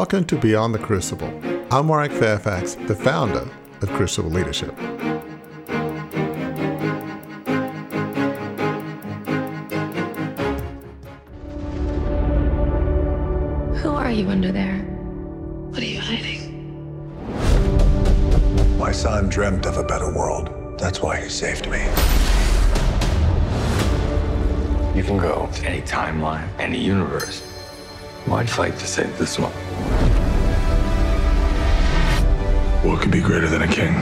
Welcome to Beyond the Crucible. I'm Warwick Fairfax, the founder of Crucible Leadership. Who are you under there? What are you hiding? My son dreamt of a better world. That's why he saved me. You can go to any timeline, any universe. Why'd fight to save this one? What could be greater than a king?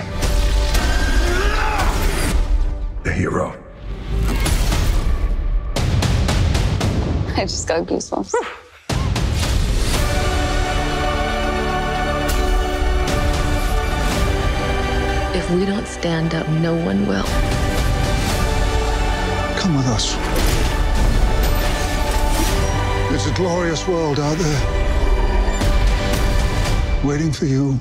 A hero. I just got goosebumps. If we don't stand up, no one will. Come with us. There's a glorious world out there waiting for you.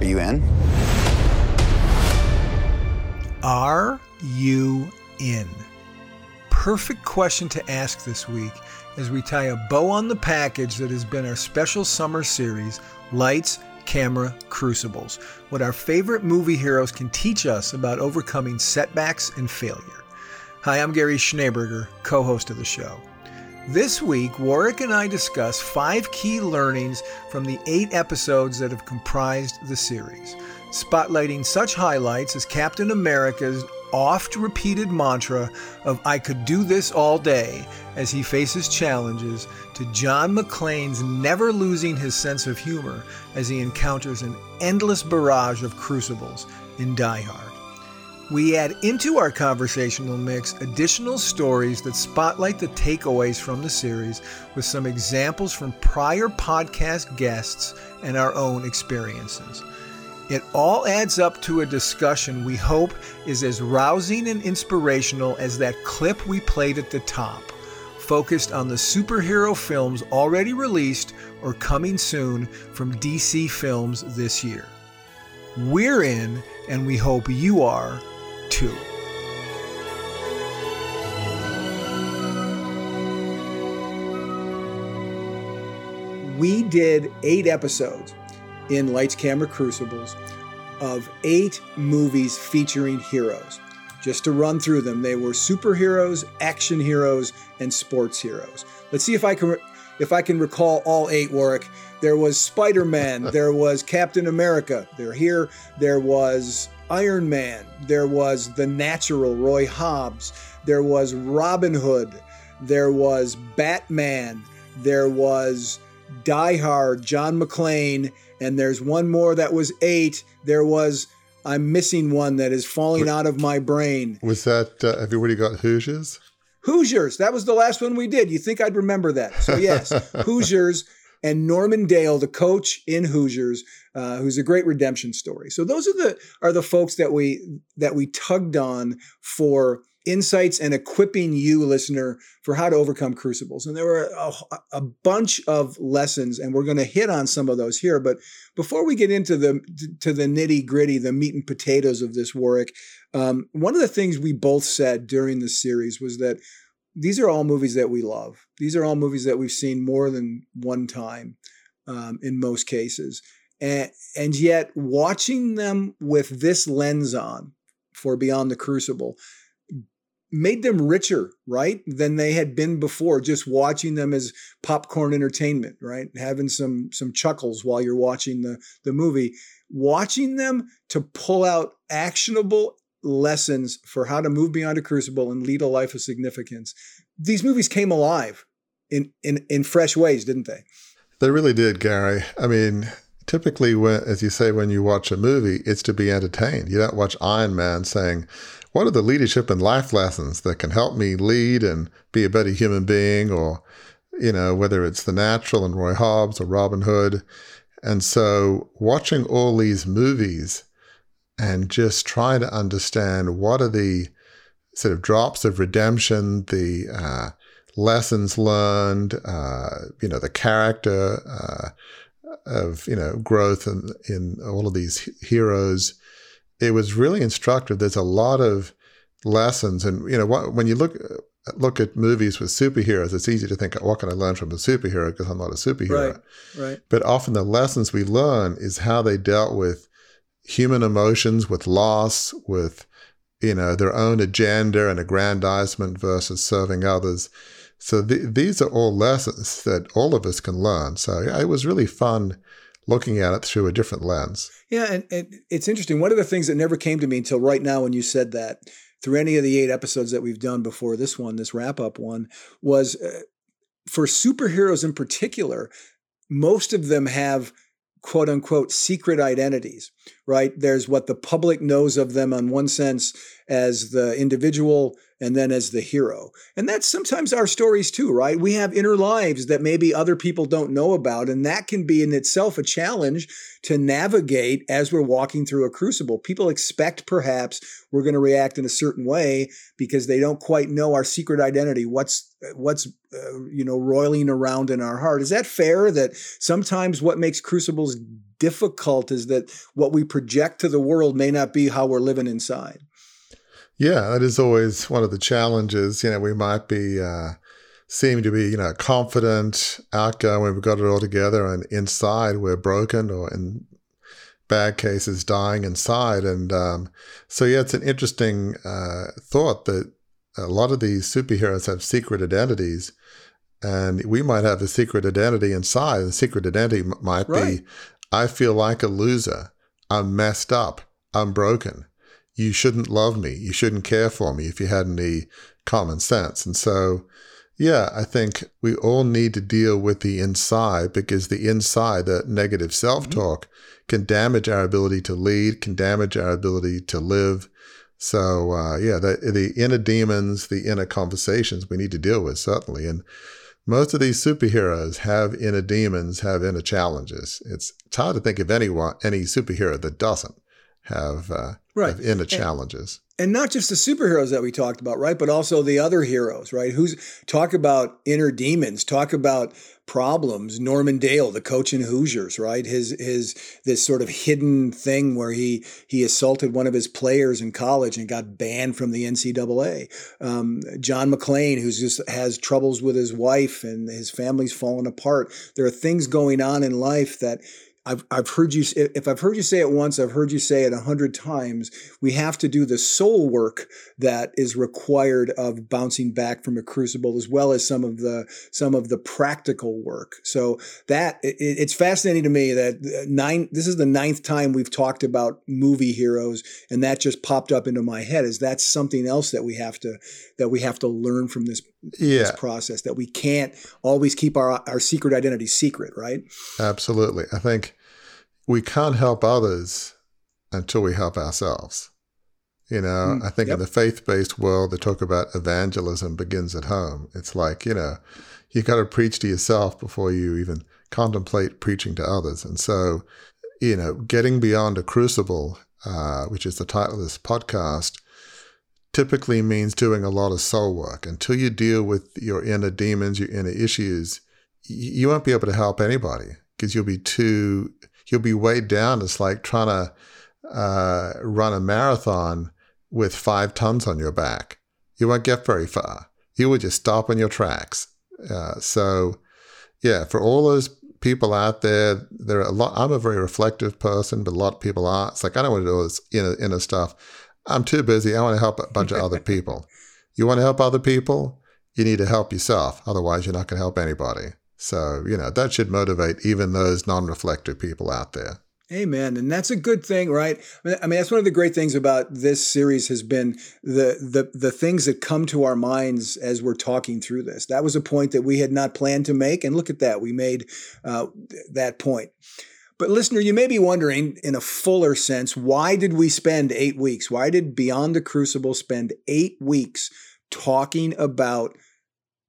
Are you in? Are you in? Perfect question to ask this week as we tie a bow on the package that has been our special summer series Lights, Camera, Crucibles. What our favorite movie heroes can teach us about overcoming setbacks and failure. Hi, I'm Gary Schneeberger, co host of the show. This week, Warwick and I discuss five key learnings from the eight episodes that have comprised the series, spotlighting such highlights as Captain America's oft repeated mantra of I could do this all day as he faces challenges, to John McClane's never losing his sense of humor as he encounters an endless barrage of crucibles in Die Hard. We add into our conversational mix additional stories that spotlight the takeaways from the series with some examples from prior podcast guests and our own experiences. It all adds up to a discussion we hope is as rousing and inspirational as that clip we played at the top, focused on the superhero films already released or coming soon from DC Films this year. We're in, and we hope you are too. We did eight episodes in Lights Camera Crucibles of eight movies featuring heroes. Just to run through them, they were superheroes, action heroes, and sports heroes. Let's see if I can if I can recall all eight. Warwick. There was Spider Man. there was Captain America. They're here. There was Iron Man. There was the Natural Roy Hobbs. There was Robin Hood. There was Batman. There was Die Hard, John McClane, and there's one more that was eight. There was I'm missing one that is falling out of my brain. Was that uh, everybody got Hoosiers? Hoosiers. That was the last one we did. You think I'd remember that? So yes, Hoosiers and Norman Dale, the coach in Hoosiers, uh, who's a great redemption story. So those are the are the folks that we that we tugged on for insights and equipping you, listener, for how to overcome crucibles. And there were a, a bunch of lessons, and we're going to hit on some of those here. But before we get into the to the nitty gritty, the meat and potatoes of this, Warwick, um, one of the things we both said during the series was that these are all movies that we love. These are all movies that we've seen more than one time um, in most cases. And, and yet, watching them with this lens on for Beyond the Crucible made them richer, right, than they had been before. Just watching them as popcorn entertainment, right, having some some chuckles while you're watching the the movie. Watching them to pull out actionable lessons for how to move beyond a crucible and lead a life of significance. These movies came alive in in in fresh ways, didn't they? They really did, Gary. I mean, typically, when, as you say, when you watch a movie, it's to be entertained. You don't watch Iron Man saying, "What are the leadership and life lessons that can help me lead and be a better human being?" Or, you know, whether it's The Natural and Roy Hobbs or Robin Hood. And so, watching all these movies and just trying to understand what are the sort of drops of redemption, the uh, lessons learned, uh, you know, the character uh, of you know growth in, in all of these heroes. It was really instructive. There's a lot of lessons, and you know, what, when you look look at movies with superheroes, it's easy to think, what can I learn from a superhero because I'm not a superhero. Right, right. But often the lessons we learn is how they dealt with human emotions, with loss, with you know their own agenda and aggrandizement versus serving others. So th- these are all lessons that all of us can learn. So it was really fun looking at it through a different lens. Yeah, and, and it's interesting. One of the things that never came to me until right now when you said that through any of the eight episodes that we've done before this one, this wrap up one, was uh, for superheroes in particular, most of them have quote unquote secret identities, right? There's what the public knows of them on one sense as the individual and then as the hero. And that's sometimes our stories too, right? We have inner lives that maybe other people don't know about. And that can be in itself a challenge to navigate as we're walking through a crucible. People expect perhaps we're going to react in a certain way because they don't quite know our secret identity. What's, what's, uh, you know, roiling around in our heart. Is that fair that sometimes what makes crucibles difficult is that what we project to the world may not be how we're living inside? Yeah, that is always one of the challenges. You know, we might be uh, seem to be, you know, confident, outgoing, we've got it all together, and inside we're broken, or in bad cases, dying inside. And um, so, yeah, it's an interesting uh, thought that a lot of these superheroes have secret identities. And we might have a secret identity inside. The secret identity might right. be I feel like a loser. I'm messed up. I'm broken you shouldn't love me. You shouldn't care for me if you had any common sense. And so, yeah, I think we all need to deal with the inside because the inside, the negative self talk, mm-hmm. can damage our ability to lead, can damage our ability to live. So, uh, yeah, the, the inner demons, the inner conversations we need to deal with, certainly. And most of these superheroes have inner demons, have inner challenges. It's, it's hard to think of anyone, any superhero that doesn't have uh, right. have inner challenges. And, and not just the superheroes that we talked about, right? But also the other heroes, right? Who's talk about inner demons, talk about problems. Norman Dale, the coach in Hoosiers, right? His his this sort of hidden thing where he he assaulted one of his players in college and got banned from the NCAA. Um, John McClane, who's just has troubles with his wife and his family's fallen apart. There are things going on in life that I've, I've heard you if I've heard you say it once, I've heard you say it a hundred times. We have to do the soul work that is required of bouncing back from a crucible, as well as some of the some of the practical work. So that it, it's fascinating to me that uh, nine. This is the ninth time we've talked about movie heroes, and that just popped up into my head. Is that something else that we have to that we have to learn from this, yeah. this process? That we can't always keep our our secret identity secret, right? Absolutely, I think we can't help others until we help ourselves. You know, mm, I think yep. in the faith based world, they talk about evangelism begins at home. It's like, you know, you got to preach to yourself before you even contemplate preaching to others. And so, you know, getting beyond a crucible, uh, which is the title of this podcast, typically means doing a lot of soul work. Until you deal with your inner demons, your inner issues, you won't be able to help anybody because you'll be too you'll be weighed down. It's like trying to uh, run a marathon with five tons on your back. You won't get very far. You will just stop in your tracks. Uh, so, yeah, for all those people out there, there are a lot. I'm a very reflective person, but a lot of people are. It's like I don't want to do all this inner, inner stuff. I'm too busy. I want to help a bunch of other people. You want to help other people? You need to help yourself. Otherwise, you're not going to help anybody. So, you know, that should motivate even those non reflective people out there. Amen. And that's a good thing, right? I mean, that's one of the great things about this series has been the, the the things that come to our minds as we're talking through this. That was a point that we had not planned to make, and look at that, we made uh, that point. But listener, you may be wondering, in a fuller sense, why did we spend eight weeks? Why did Beyond the Crucible spend eight weeks talking about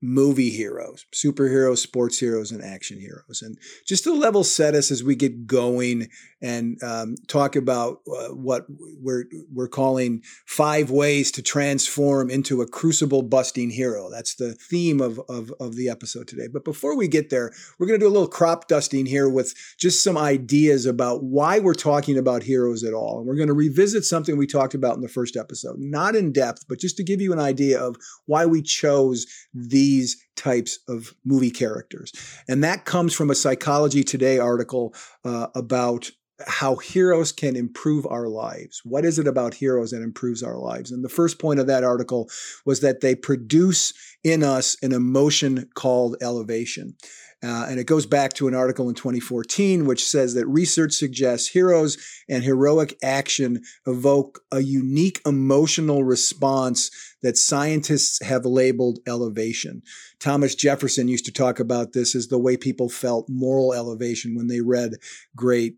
movie heroes, superheroes, sports heroes, and action heroes. And just to level set us as we get going and um, talk about uh, what we're we're calling five ways to transform into a crucible busting hero. That's the theme of, of of the episode today. But before we get there, we're going to do a little crop dusting here with just some ideas about why we're talking about heroes at all, and we're going to revisit something we talked about in the first episode, not in depth, but just to give you an idea of why we chose these types of movie characters. And that comes from a Psychology Today article uh, about how heroes can improve our lives. What is it about heroes that improves our lives? And the first point of that article was that they produce in us an emotion called elevation. Uh, and it goes back to an article in 2014, which says that research suggests heroes and heroic action evoke a unique emotional response that scientists have labeled elevation. Thomas Jefferson used to talk about this as the way people felt moral elevation when they read great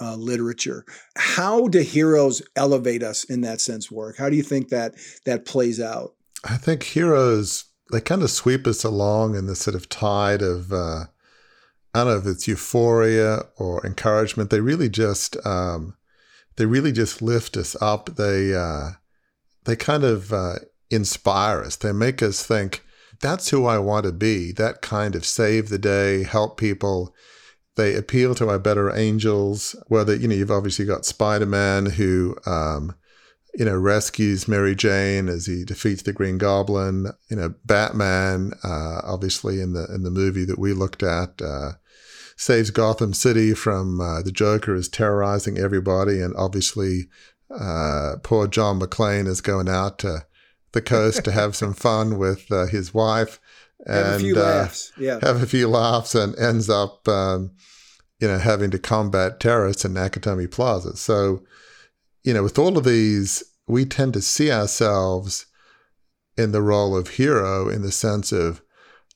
uh, literature. How do heroes elevate us in that sense, Warwick? How do you think that that plays out? I think heroes they kind of sweep us along in this sort of tide of uh, I don't know if it's euphoria or encouragement. They really just um, they really just lift us up. They uh, they kind of uh, inspire us. They make us think that's who I want to be. That kind of save the day, help people. They appeal to our better angels. Whether you know you've obviously got Spider Man who um, you know, rescues Mary Jane as he defeats the Green Goblin. You know, Batman, uh, obviously in the in the movie that we looked at, uh, saves Gotham City from uh, the Joker is terrorizing everybody, and obviously, uh, poor John McClane is going out to the coast to have some fun with uh, his wife and have a few laughs. Yeah, have a few laughs, and ends up. Um, you know, having to combat terrorists in Nakatomi Plaza. So, you know, with all of these, we tend to see ourselves in the role of hero in the sense of,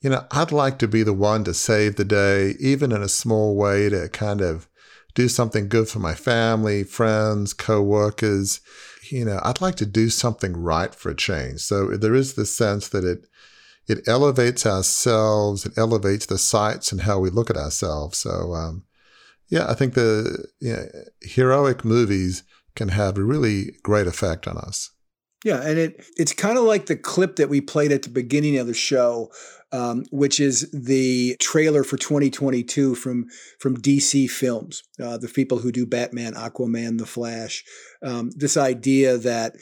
you know, I'd like to be the one to save the day, even in a small way, to kind of do something good for my family, friends, co-workers. You know, I'd like to do something right for a change. So there is this sense that it it elevates ourselves, it elevates the sights and how we look at ourselves. So um, yeah, I think the you know, heroic movies can have a really great effect on us. Yeah, and it it's kind of like the clip that we played at the beginning of the show, um, which is the trailer for 2022 from from DC Films, uh, the people who do Batman, Aquaman, The Flash. Um, this idea that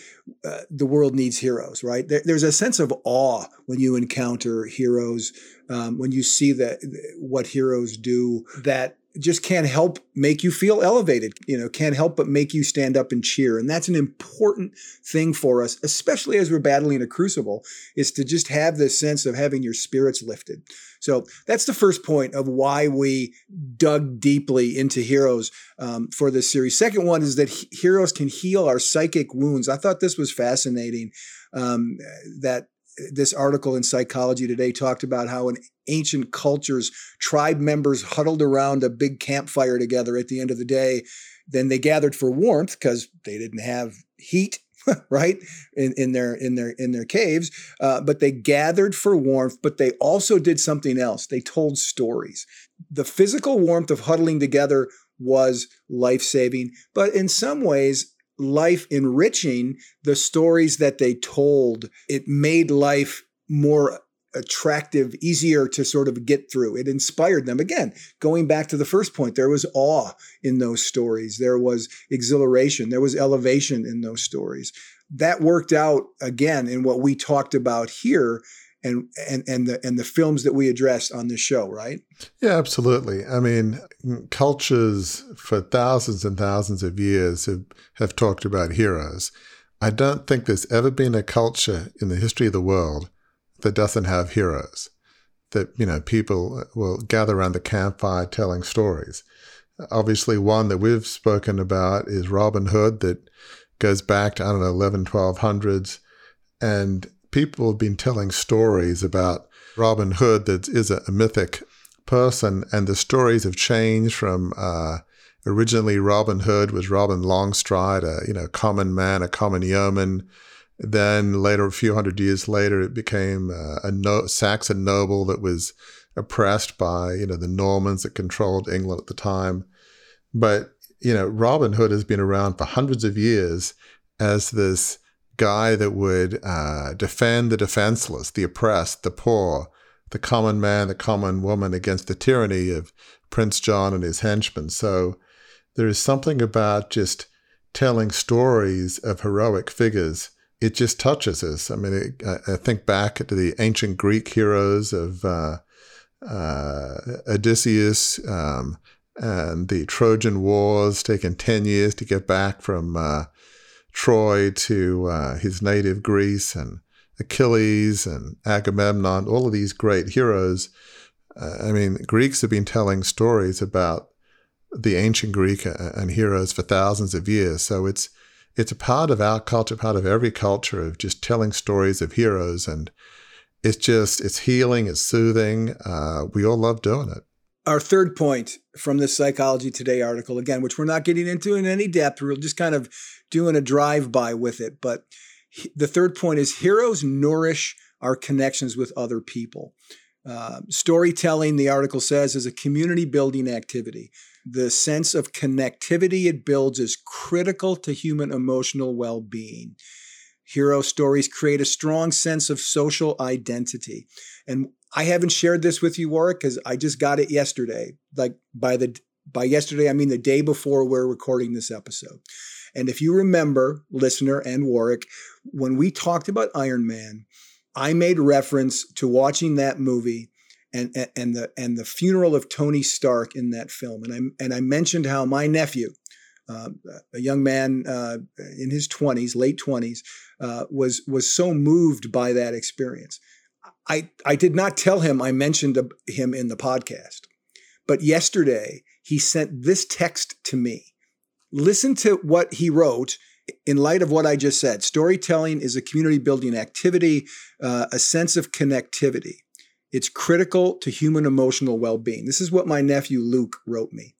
uh, the world needs heroes, right? There, there's a sense of awe when you encounter heroes, um, when you see that what heroes do. That just can't help make you feel elevated, you know, can't help but make you stand up and cheer. And that's an important thing for us, especially as we're battling a crucible, is to just have this sense of having your spirits lifted. So that's the first point of why we dug deeply into heroes um, for this series. Second one is that heroes can heal our psychic wounds. I thought this was fascinating. Um, that this article in Psychology Today talked about how in ancient cultures, tribe members huddled around a big campfire together at the end of the day. Then they gathered for warmth because they didn't have heat right in, in their in their in their caves uh, but they gathered for warmth but they also did something else they told stories the physical warmth of huddling together was life-saving but in some ways life enriching the stories that they told. It made life more attractive, easier to sort of get through. It inspired them. Again, going back to the first point, there was awe in those stories. There was exhilaration. There was elevation in those stories. That worked out again in what we talked about here and and and the and the films that we address on this show, right? Yeah, absolutely. I mean, cultures for thousands and thousands of years have, have talked about heroes. I don't think there's ever been a culture in the history of the world that doesn't have heroes. That you know, people will gather around the campfire telling stories. Obviously, one that we've spoken about is Robin Hood, that goes back to I don't know 11, 1200s, and people have been telling stories about Robin Hood that is a, mythic person, and the stories have changed from uh, originally Robin Hood was Robin Longstride, a you know common man, a common yeoman. Then later, a few hundred years later, it became uh, a no- Saxon noble that was oppressed by you know the Normans that controlled England at the time. But you know, Robin Hood has been around for hundreds of years as this guy that would uh, defend the defenseless, the oppressed, the poor, the common man, the common woman against the tyranny of Prince John and his henchmen. So there is something about just telling stories of heroic figures. It just touches us. I mean, it, I, think back to the ancient Greek heroes of uh, uh, Odysseus um, and the Trojan Wars, taking 10 years to get back from uh, Troy to uh, his native Greece, and Achilles and Agamemnon, all of these great heroes. Uh, I mean, Greeks have been telling stories about the ancient Greek uh, and heroes for thousands of years. So it's it's a part of our culture, part of every culture of just telling stories of heroes, and it's just it's healing, it's soothing. Uh, we all love doing it. Our third point from this Psychology Today article, again, which we're not getting into in any depth, we're just kind of doing a drive by with it. But the third point is heroes nourish our connections with other people. Uh, storytelling, the article says, is a community building activity. The sense of connectivity it builds is critical to human emotional well being. Hero stories create a strong sense of social identity. And I haven't shared this with you, Warwick, because I just got it yesterday. Like by the by yesterday, I mean the day before we're recording this episode. And if you remember, listener and Warwick, when we talked about Iron Man, I made reference to watching that movie and, and, and the and the funeral of Tony Stark in that film. And I and I mentioned how my nephew, uh, a young man uh, in his twenties, late twenties, uh, was was so moved by that experience. I I did not tell him I mentioned him in the podcast, but yesterday he sent this text to me. Listen to what he wrote in light of what I just said. Storytelling is a community building activity, uh, a sense of connectivity. It's critical to human emotional well being. This is what my nephew Luke wrote me.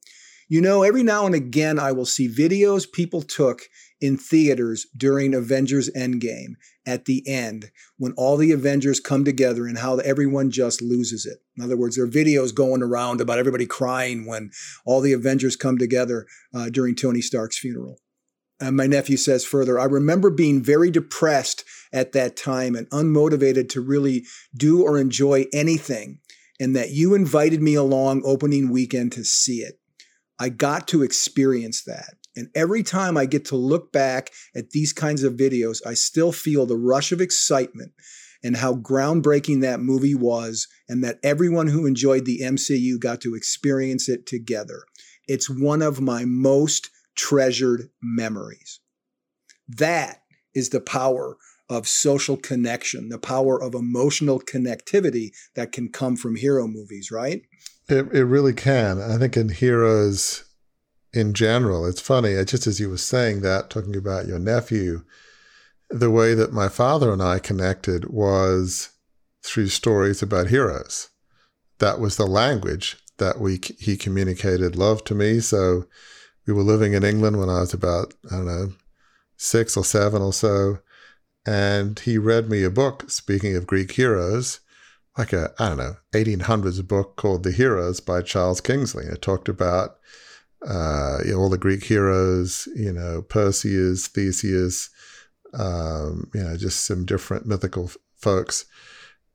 You know, every now and again, I will see videos people took in theaters during Avengers Endgame at the end when all the Avengers come together and how everyone just loses it. In other words, there are videos going around about everybody crying when all the Avengers come together uh, during Tony Stark's funeral. And my nephew says further, I remember being very depressed at that time and unmotivated to really do or enjoy anything, and that you invited me along opening weekend to see it. I got to experience that. And every time I get to look back at these kinds of videos, I still feel the rush of excitement and how groundbreaking that movie was, and that everyone who enjoyed the MCU got to experience it together. It's one of my most treasured memories. That is the power of social connection, the power of emotional connectivity that can come from hero movies, right? It, it really can. I think in heroes in general, it's funny, just as you were saying that, talking about your nephew, the way that my father and I connected was through stories about heroes. That was the language that we he communicated love to me. So we were living in England when I was about, I don't know, six or seven or so. And he read me a book, speaking of Greek heroes, like a, I don't know, 1800s book called The Heroes by Charles Kingsley. It talked about uh, you know, all the Greek heroes, you know, Perseus, Theseus, um, you know, just some different mythical f- folks.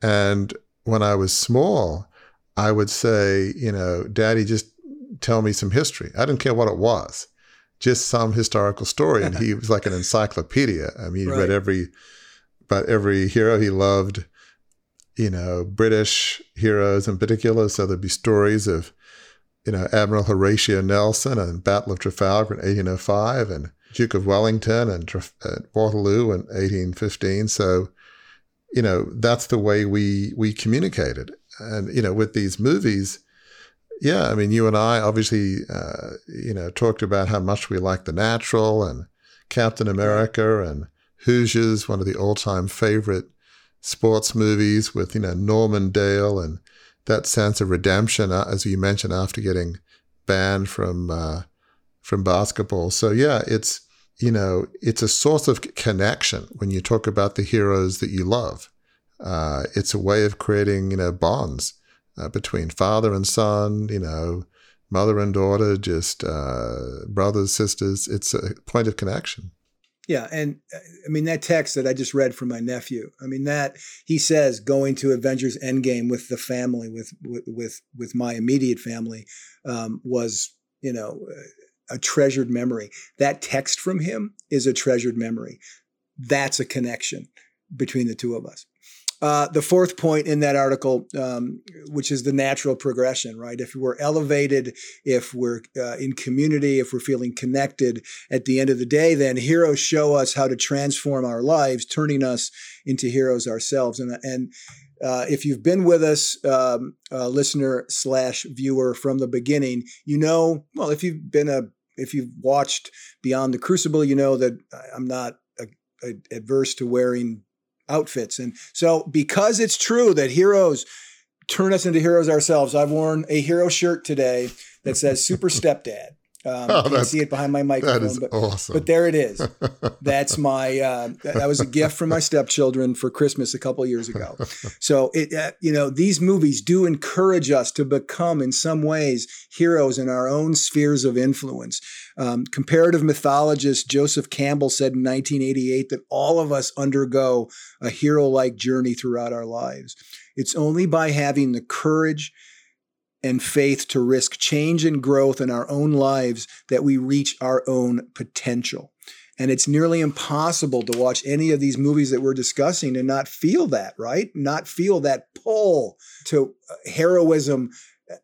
And when I was small, I would say, you know, Daddy, just tell me some history. I didn't care what it was, just some historical story. And he was like an encyclopedia. I mean, he right. read every, about every hero he loved, you know, British heroes in particular. So there'd be stories of, you know, Admiral Horatio Nelson and Battle of Trafalgar in 1805 and Duke of Wellington and Waterloo in 1815. So, you know, that's the way we we communicated. And you know, with these movies, yeah, I mean, you and I obviously, uh, you know, talked about how much we like The Natural and Captain America and Hoosiers, one of the all-time favorite sports movies with you know Norman Dale and that sense of redemption, uh, as you mentioned, after getting banned from uh, from basketball. So yeah, it's you know it's a source of connection when you talk about the heroes that you love. Uh, it's a way of creating you know bonds uh, between father and son, you know, mother and daughter, just uh, brothers, sisters. It's a point of connection. Yeah, and uh, I mean that text that I just read from my nephew. I mean that he says going to Avengers Endgame with the family, with with with my immediate family, um, was you know a treasured memory. That text from him is a treasured memory. That's a connection between the two of us. Uh, the fourth point in that article, um, which is the natural progression, right? If we're elevated, if we're uh, in community, if we're feeling connected at the end of the day, then heroes show us how to transform our lives, turning us into heroes ourselves. And, and uh, if you've been with us, um, listener slash viewer from the beginning, you know, well, if you've been a, if you've watched Beyond the Crucible, you know that I'm not adverse to wearing outfits. And so, because it's true that heroes turn us into heroes ourselves, I've worn a hero shirt today that says Super Stepdad. Um, oh, you see it behind my microphone. That is but, awesome. But there it is. That's my. Uh, that was a gift from my stepchildren for Christmas a couple years ago. So it, uh, you know, these movies do encourage us to become, in some ways, heroes in our own spheres of influence. Um, comparative mythologist Joseph Campbell said in 1988 that all of us undergo a hero-like journey throughout our lives. It's only by having the courage and faith to risk change and growth in our own lives that we reach our own potential. And it's nearly impossible to watch any of these movies that we're discussing and not feel that, right? Not feel that pull to uh, heroism uh,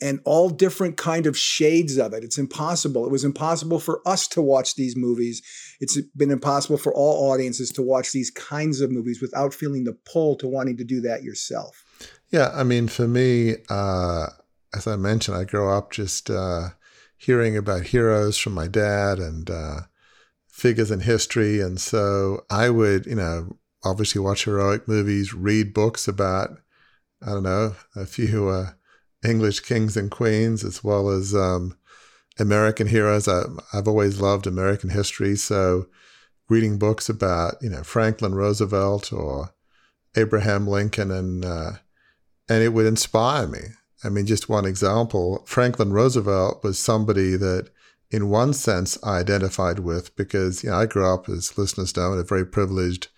and all different kind of shades of it. It's impossible. It was impossible for us to watch these movies. It's been impossible for all audiences to watch these kinds of movies without feeling the pull to wanting to do that yourself. Yeah, I mean, for me, uh, as I mentioned, I grew up just uh, hearing about heroes from my dad and uh, figures in history. And so I would, you know, obviously watch heroic movies, read books about, I don't know, a few uh, English kings and queens, as well as um, American heroes. I, I've always loved American history. So reading books about, you know, Franklin Roosevelt or Abraham Lincoln and, uh, and it would inspire me. I mean, just one example Franklin Roosevelt was somebody that, in one sense, I identified with because, you know, I grew up, as listeners know, in a very privileged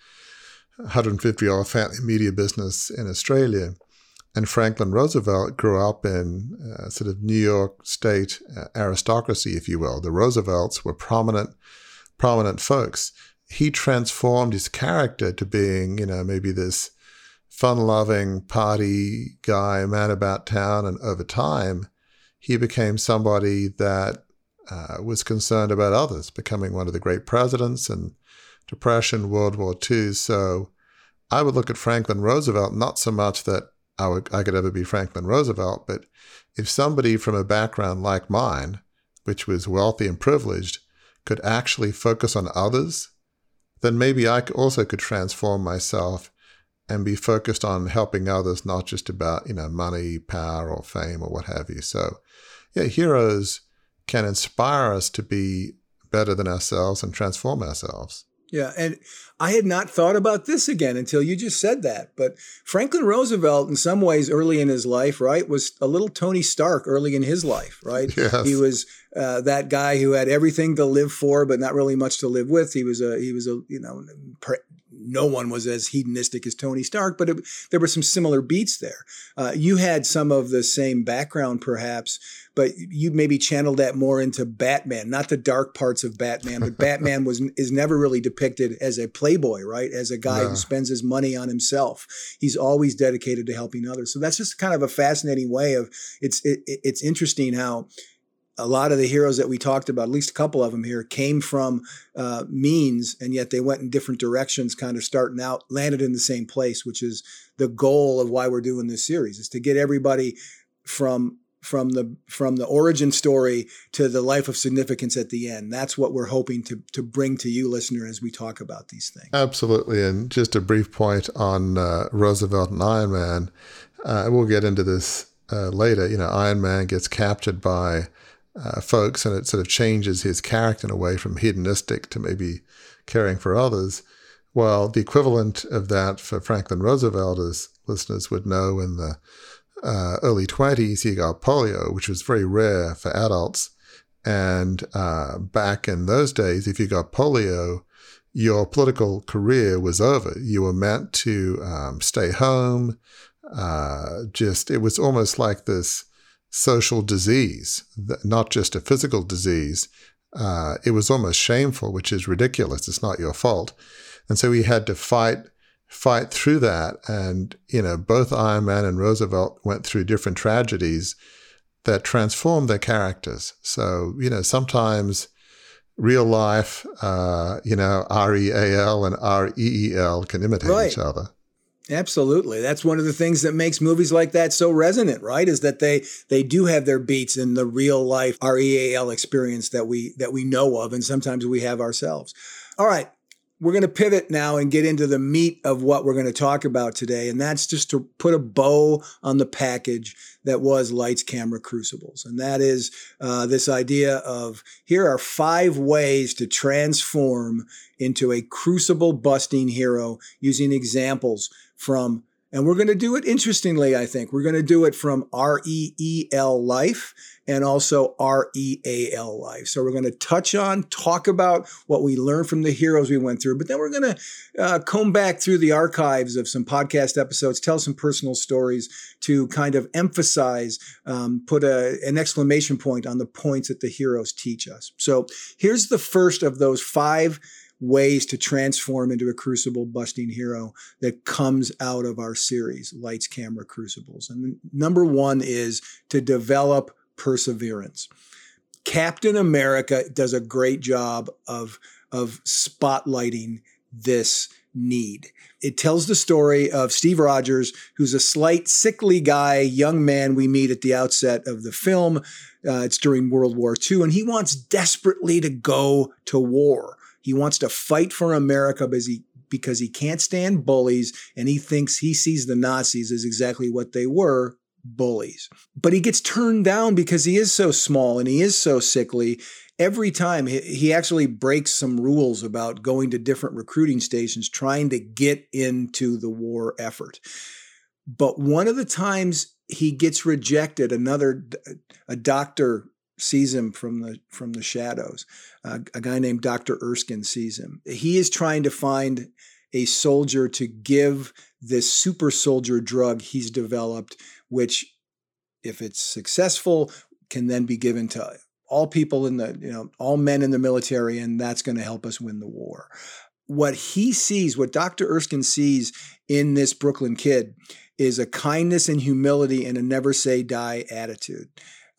150 year old family media business in Australia. And Franklin Roosevelt grew up in uh, sort of New York state uh, aristocracy, if you will. The Roosevelts were prominent, prominent folks. He transformed his character to being, you know, maybe this fun loving party guy, man about town. And over time, he became somebody that uh, was concerned about others, becoming one of the great presidents and Depression, World War II. So I would look at Franklin Roosevelt, not so much that I, would, I could ever be Franklin Roosevelt, but if somebody from a background like mine, which was wealthy and privileged, could actually focus on others, then maybe I also could transform myself and be focused on helping others, not just about, you know, money, power, or fame, or what have you. So, yeah, heroes can inspire us to be better than ourselves and transform ourselves. Yeah, and I had not thought about this again until you just said that. But Franklin Roosevelt, in some ways, early in his life, right, was a little Tony Stark early in his life, right? Yes. He was uh, that guy who had everything to live for, but not really much to live with. He was a he was a you know no one was as hedonistic as Tony Stark, but it, there were some similar beats there. Uh, you had some of the same background, perhaps, but you maybe channeled that more into Batman, not the dark parts of Batman, but Batman was is never really depicted as a playboy, right? As a guy no. who spends his money on himself. He's always dedicated to helping others. So that's just kind of a fascinating way of it's it, it's interesting how a lot of the heroes that we talked about, at least a couple of them here, came from uh, means, and yet they went in different directions, kind of starting out, landed in the same place, which is the goal of why we're doing this series, is to get everybody from from the from the origin story to the life of significance at the end. That's what we're hoping to to bring to you, listener, as we talk about these things. Absolutely, and just a brief point on uh, Roosevelt and Iron Man. Uh, we'll get into this uh, later. You know, Iron Man gets captured by uh, folks, and it sort of changes his character in a way from hedonistic to maybe caring for others. Well, the equivalent of that for Franklin Roosevelt, as listeners would know, in the uh, early 20s, he got polio, which was very rare for adults. And uh, back in those days, if you got polio, your political career was over. You were meant to um, stay home. Uh, just, it was almost like this social disease, not just a physical disease. Uh, it was almost shameful, which is ridiculous. It's not your fault. And so he had to fight fight through that. And, you know, both Iron Man and Roosevelt went through different tragedies that transformed their characters. So, you know, sometimes real life, uh, you know, R E A L and R E E L can imitate right. each other. Absolutely. That's one of the things that makes movies like that so resonant, right? Is that they they do have their beats in the real life REAL experience that we that we know of and sometimes we have ourselves. All right we're going to pivot now and get into the meat of what we're going to talk about today. And that's just to put a bow on the package that was Lights, Camera, Crucibles. And that is uh, this idea of here are five ways to transform into a crucible busting hero using examples from and we're going to do it interestingly, I think. We're going to do it from R E E L life and also R E A L life. So we're going to touch on, talk about what we learned from the heroes we went through, but then we're going to uh, comb back through the archives of some podcast episodes, tell some personal stories to kind of emphasize, um, put a, an exclamation point on the points that the heroes teach us. So here's the first of those five ways to transform into a crucible busting hero that comes out of our series, Lights, Camera, Crucibles. And number one is to develop perseverance. Captain America does a great job of, of spotlighting this need. It tells the story of Steve Rogers, who's a slight, sickly guy, young man we meet at the outset of the film. Uh, it's during World War II, and he wants desperately to go to war. He wants to fight for America because he because he can't stand bullies and he thinks he sees the Nazis as exactly what they were bullies. But he gets turned down because he is so small and he is so sickly. Every time he actually breaks some rules about going to different recruiting stations, trying to get into the war effort. But one of the times he gets rejected, another a doctor sees him from the from the shadows. Uh, a guy named Dr. Erskine sees him. He is trying to find a soldier to give this super soldier drug he's developed, which, if it's successful, can then be given to all people in the you know all men in the military, and that's going to help us win the war. What he sees, what Dr. Erskine sees in this Brooklyn kid, is a kindness and humility and a never say die attitude.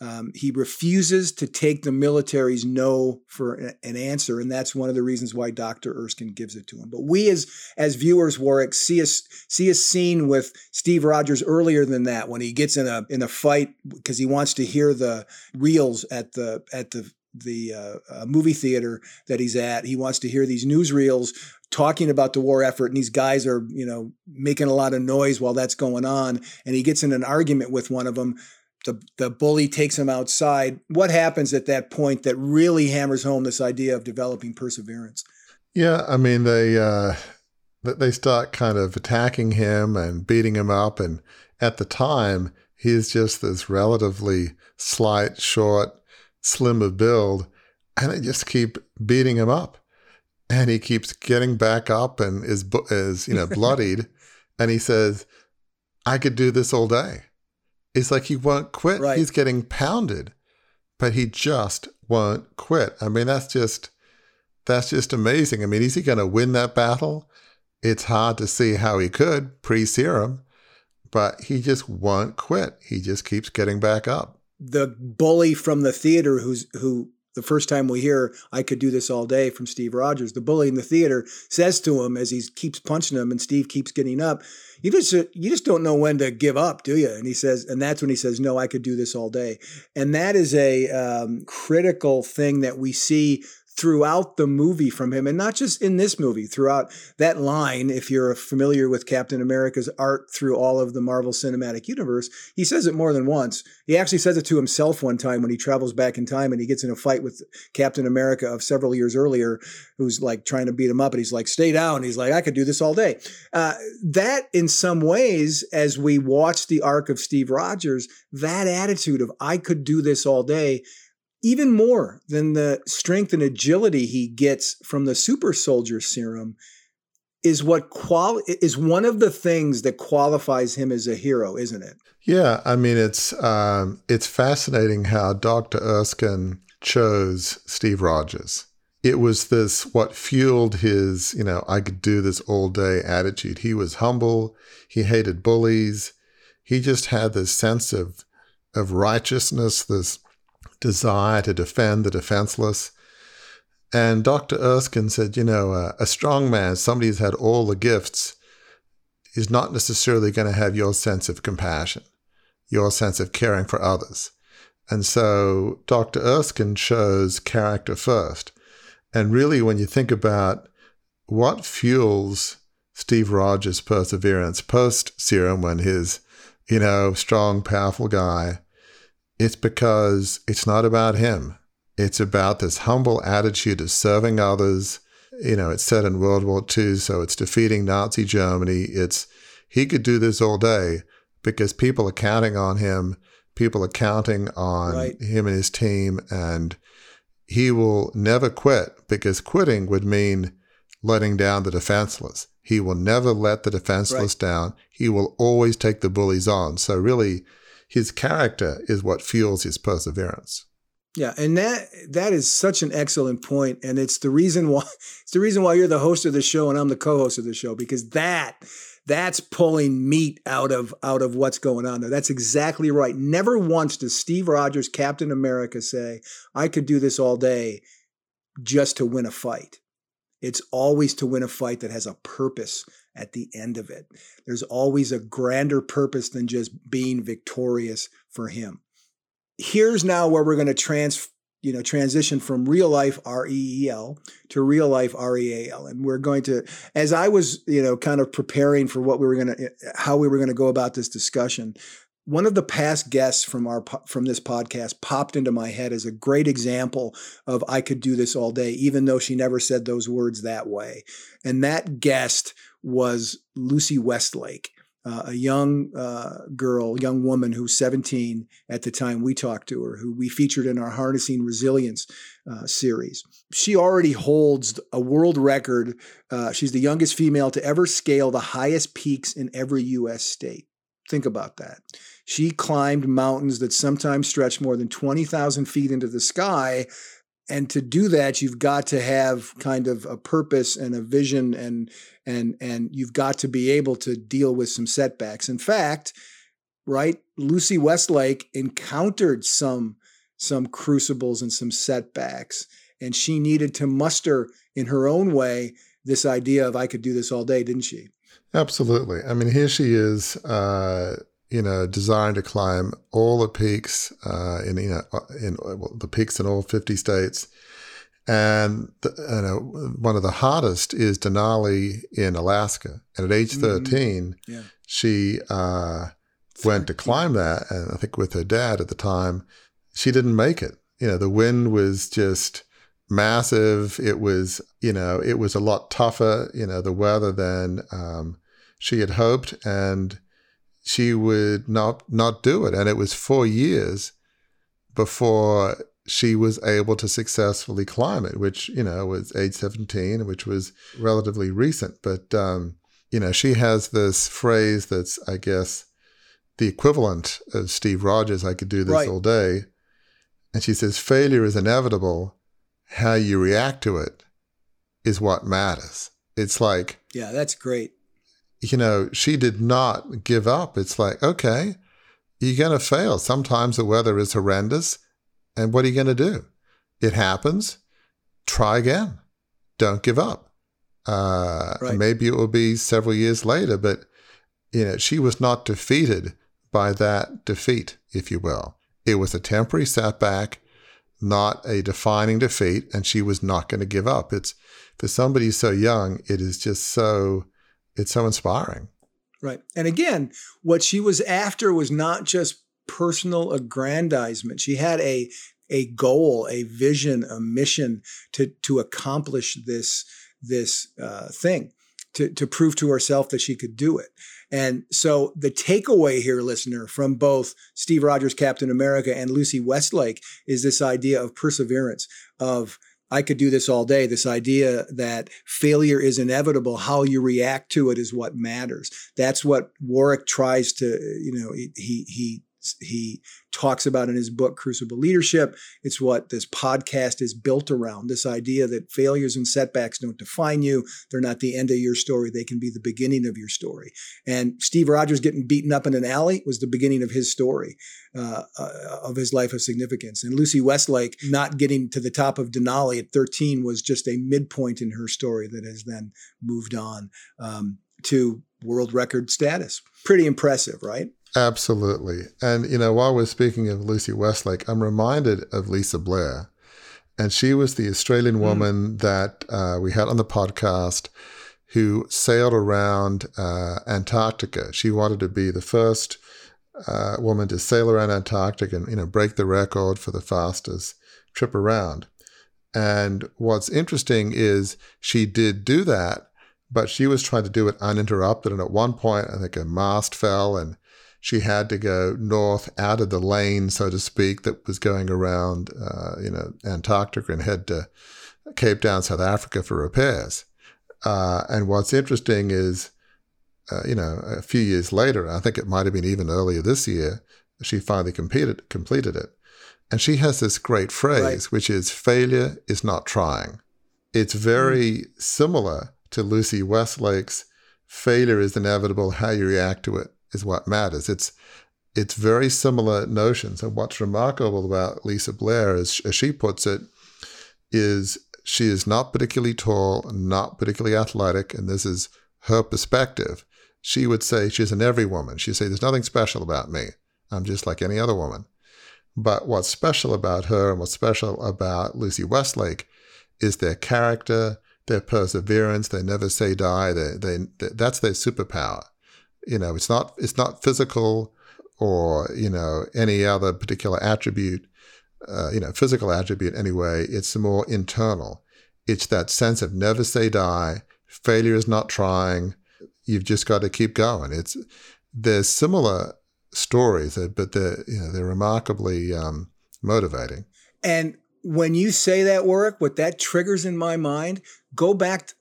Um, he refuses to take the military's no for an answer, and that's one of the reasons why Dr. Erskine gives it to him. But we, as as viewers, Warwick, see a see a scene with Steve Rogers earlier than that when he gets in a in a fight because he wants to hear the reels at the at the the uh, uh, movie theater that he's at. He wants to hear these newsreels talking about the war effort, and these guys are, you know, making a lot of noise while that's going on. And he gets in an argument with one of them the, the bully takes him outside. What happens at that point that really hammers home this idea of developing perseverance? Yeah, I mean they uh, they start kind of attacking him and beating him up, and at the time he's just this relatively slight, short, slim of build, and they just keep beating him up, and he keeps getting back up and is is you know bloodied, and he says, "I could do this all day." It's like he won't quit. Right. He's getting pounded, but he just won't quit. I mean, that's just that's just amazing. I mean, is he going to win that battle? It's hard to see how he could pre serum, but he just won't quit. He just keeps getting back up. The bully from the theater who's who the first time we hear I could do this all day from Steve Rogers, the bully in the theater says to him as he keeps punching him and Steve keeps getting up, you just you just don't know when to give up, do you? And he says, and that's when he says, "No, I could do this all day." And that is a um, critical thing that we see throughout the movie from him, and not just in this movie, throughout that line. If you're familiar with Captain America's art through all of the Marvel Cinematic Universe, he says it more than once. He actually says it to himself one time when he travels back in time and he gets in a fight with Captain America of several years earlier, who's like trying to beat him up, and he's like, "Stay down." He's like, "I could do this all day." Uh, that, in some ways, as we watch the arc of Steve Rogers, that attitude of "I could do this all day." Even more than the strength and agility he gets from the super soldier serum is what qual is one of the things that qualifies him as a hero, isn't it? Yeah, I mean it's um, it's fascinating how Dr. Erskine chose Steve Rogers. It was this what fueled his, you know, I could do this all day attitude. He was humble, he hated bullies. He just had this sense of of righteousness, this desire to defend the defenseless. And Dr. Erskine said, you know, uh, a strong man, somebody who's had all the gifts, is not necessarily going to have your sense of compassion, your sense of caring for others. And so Dr. Erskine chose character first. And really, when you think about what fuels Steve Rogers' perseverance post serum, when his, you know, strong, powerful guy it's because it's not about him. It's about this humble attitude of serving others. You know, it's set in World War II, so it's defeating Nazi Germany. It's he could do this all day because people are counting on him. People are counting on right. him and his team, and he will never quit because quitting would mean letting down the defenseless. He will never let the defenseless right. down. He will always take the bullies on. So really, his character is what fuels his perseverance. Yeah, and that that is such an excellent point, and it's the reason why it's the reason why you're the host of the show and I'm the co-host of the show because that that's pulling meat out of out of what's going on there. That's exactly right. Never once does Steve Rogers, Captain America, say, "I could do this all day just to win a fight." It's always to win a fight that has a purpose at the end of it. There's always a grander purpose than just being victorious for him. Here's now where we're going to trans you know transition from real life REEL to real life REAL and we're going to as I was you know kind of preparing for what we were going to how we were going to go about this discussion one of the past guests from our from this podcast popped into my head as a great example of I could do this all day even though she never said those words that way and that guest was Lucy Westlake, uh, a young uh, girl, young woman who's 17 at the time we talked to her, who we featured in our Harnessing Resilience uh, series. She already holds a world record. Uh, she's the youngest female to ever scale the highest peaks in every U.S. state. Think about that. She climbed mountains that sometimes stretch more than 20,000 feet into the sky and to do that you've got to have kind of a purpose and a vision and and and you've got to be able to deal with some setbacks. In fact right lucy westlake encountered some some crucibles and some setbacks and she needed to muster in her own way this idea of i could do this all day didn't she? Absolutely. I mean here she is uh you know, designed to climb all the peaks uh, in you know uh, in well, the peaks in all fifty states, and the, you know one of the hottest is Denali in Alaska. And at age mm-hmm. 13 mm-hmm. yeah. she uh, went to climb that, and I think with her dad at the time, she didn't make it. You know, the wind was just massive. It was you know it was a lot tougher. You know, the weather than um, she had hoped, and she would not not do it. And it was four years before she was able to successfully climb it, which, you know, was age 17, which was relatively recent. But, um, you know, she has this phrase that's, I guess, the equivalent of Steve Rogers, I could do this right. all day. And she says, failure is inevitable. How you react to it is what matters. It's like, yeah, that's great you know, she did not give up. It's like, okay, you're going to fail. Sometimes the weather is horrendous. And what are you going to do? It happens. Try again. Don't give up. Uh, right. Maybe it will be several years later, but you know, she was not defeated by that defeat, if you will. It was a temporary setback not a defining defeat, and she was not going to give up. It's for somebody so young, it is just so it's so inspiring. Right. And again, what she was after was not just personal aggrandizement. She had a a goal, a vision, a mission to to accomplish this this uh, thing, to to prove to herself that she could do it. And so the takeaway here, listener, from both Steve Rogers, Captain America, and Lucy Westlake is this idea of perseverance, of I could do this all day. This idea that failure is inevitable, how you react to it is what matters. That's what Warwick tries to, you know, he he he talks about in his book Crucible Leadership. It's what this podcast is built around. This idea that failures and setbacks don't define you. They're not the end of your story. They can be the beginning of your story. And Steve Rogers getting beaten up in an alley was the beginning of his story, uh, uh, of his life of significance. And Lucy Westlake not getting to the top of Denali at 13 was just a midpoint in her story that has then moved on um, to world record status. Pretty impressive, right? Absolutely. And, you know, while we're speaking of Lucy Westlake, I'm reminded of Lisa Blair. And she was the Australian hmm. woman mm. that uh, we had on the podcast who sailed around uh, Antarctica. She wanted to be the first uh, woman to sail around Antarctica and, you know, break the record for the fastest trip around. And what's interesting is she did do that, but she was trying to do it uninterrupted. And at one point, I think a mast fell and she had to go north out of the lane, so to speak, that was going around, uh, you know, Antarctica and head to Cape Town, South Africa for repairs. Uh, and what's interesting is, uh, you know, a few years later, I think it might have been even earlier this year, she finally competed, completed it. And she has this great phrase, right. which is failure is not trying. It's very mm. similar to Lucy Westlake's failure is inevitable, how you react to it is what matters. It's it's very similar notions. And what's remarkable about Lisa Blair, as she puts it, is she is not particularly tall, not particularly athletic, and this is her perspective. She would say she's an every woman. She'd say, There's nothing special about me. I'm just like any other woman. But what's special about her and what's special about Lucy Westlake is their character, their perseverance, they never say die. They, they, that's their superpower. You know, it's not it's not physical or you know any other particular attribute, uh, you know, physical attribute anyway. It's more internal. It's that sense of never say die. Failure is not trying. You've just got to keep going. It's there's similar stories, uh, but they're you know they're remarkably um, motivating. And when you say that work, what that triggers in my mind, go back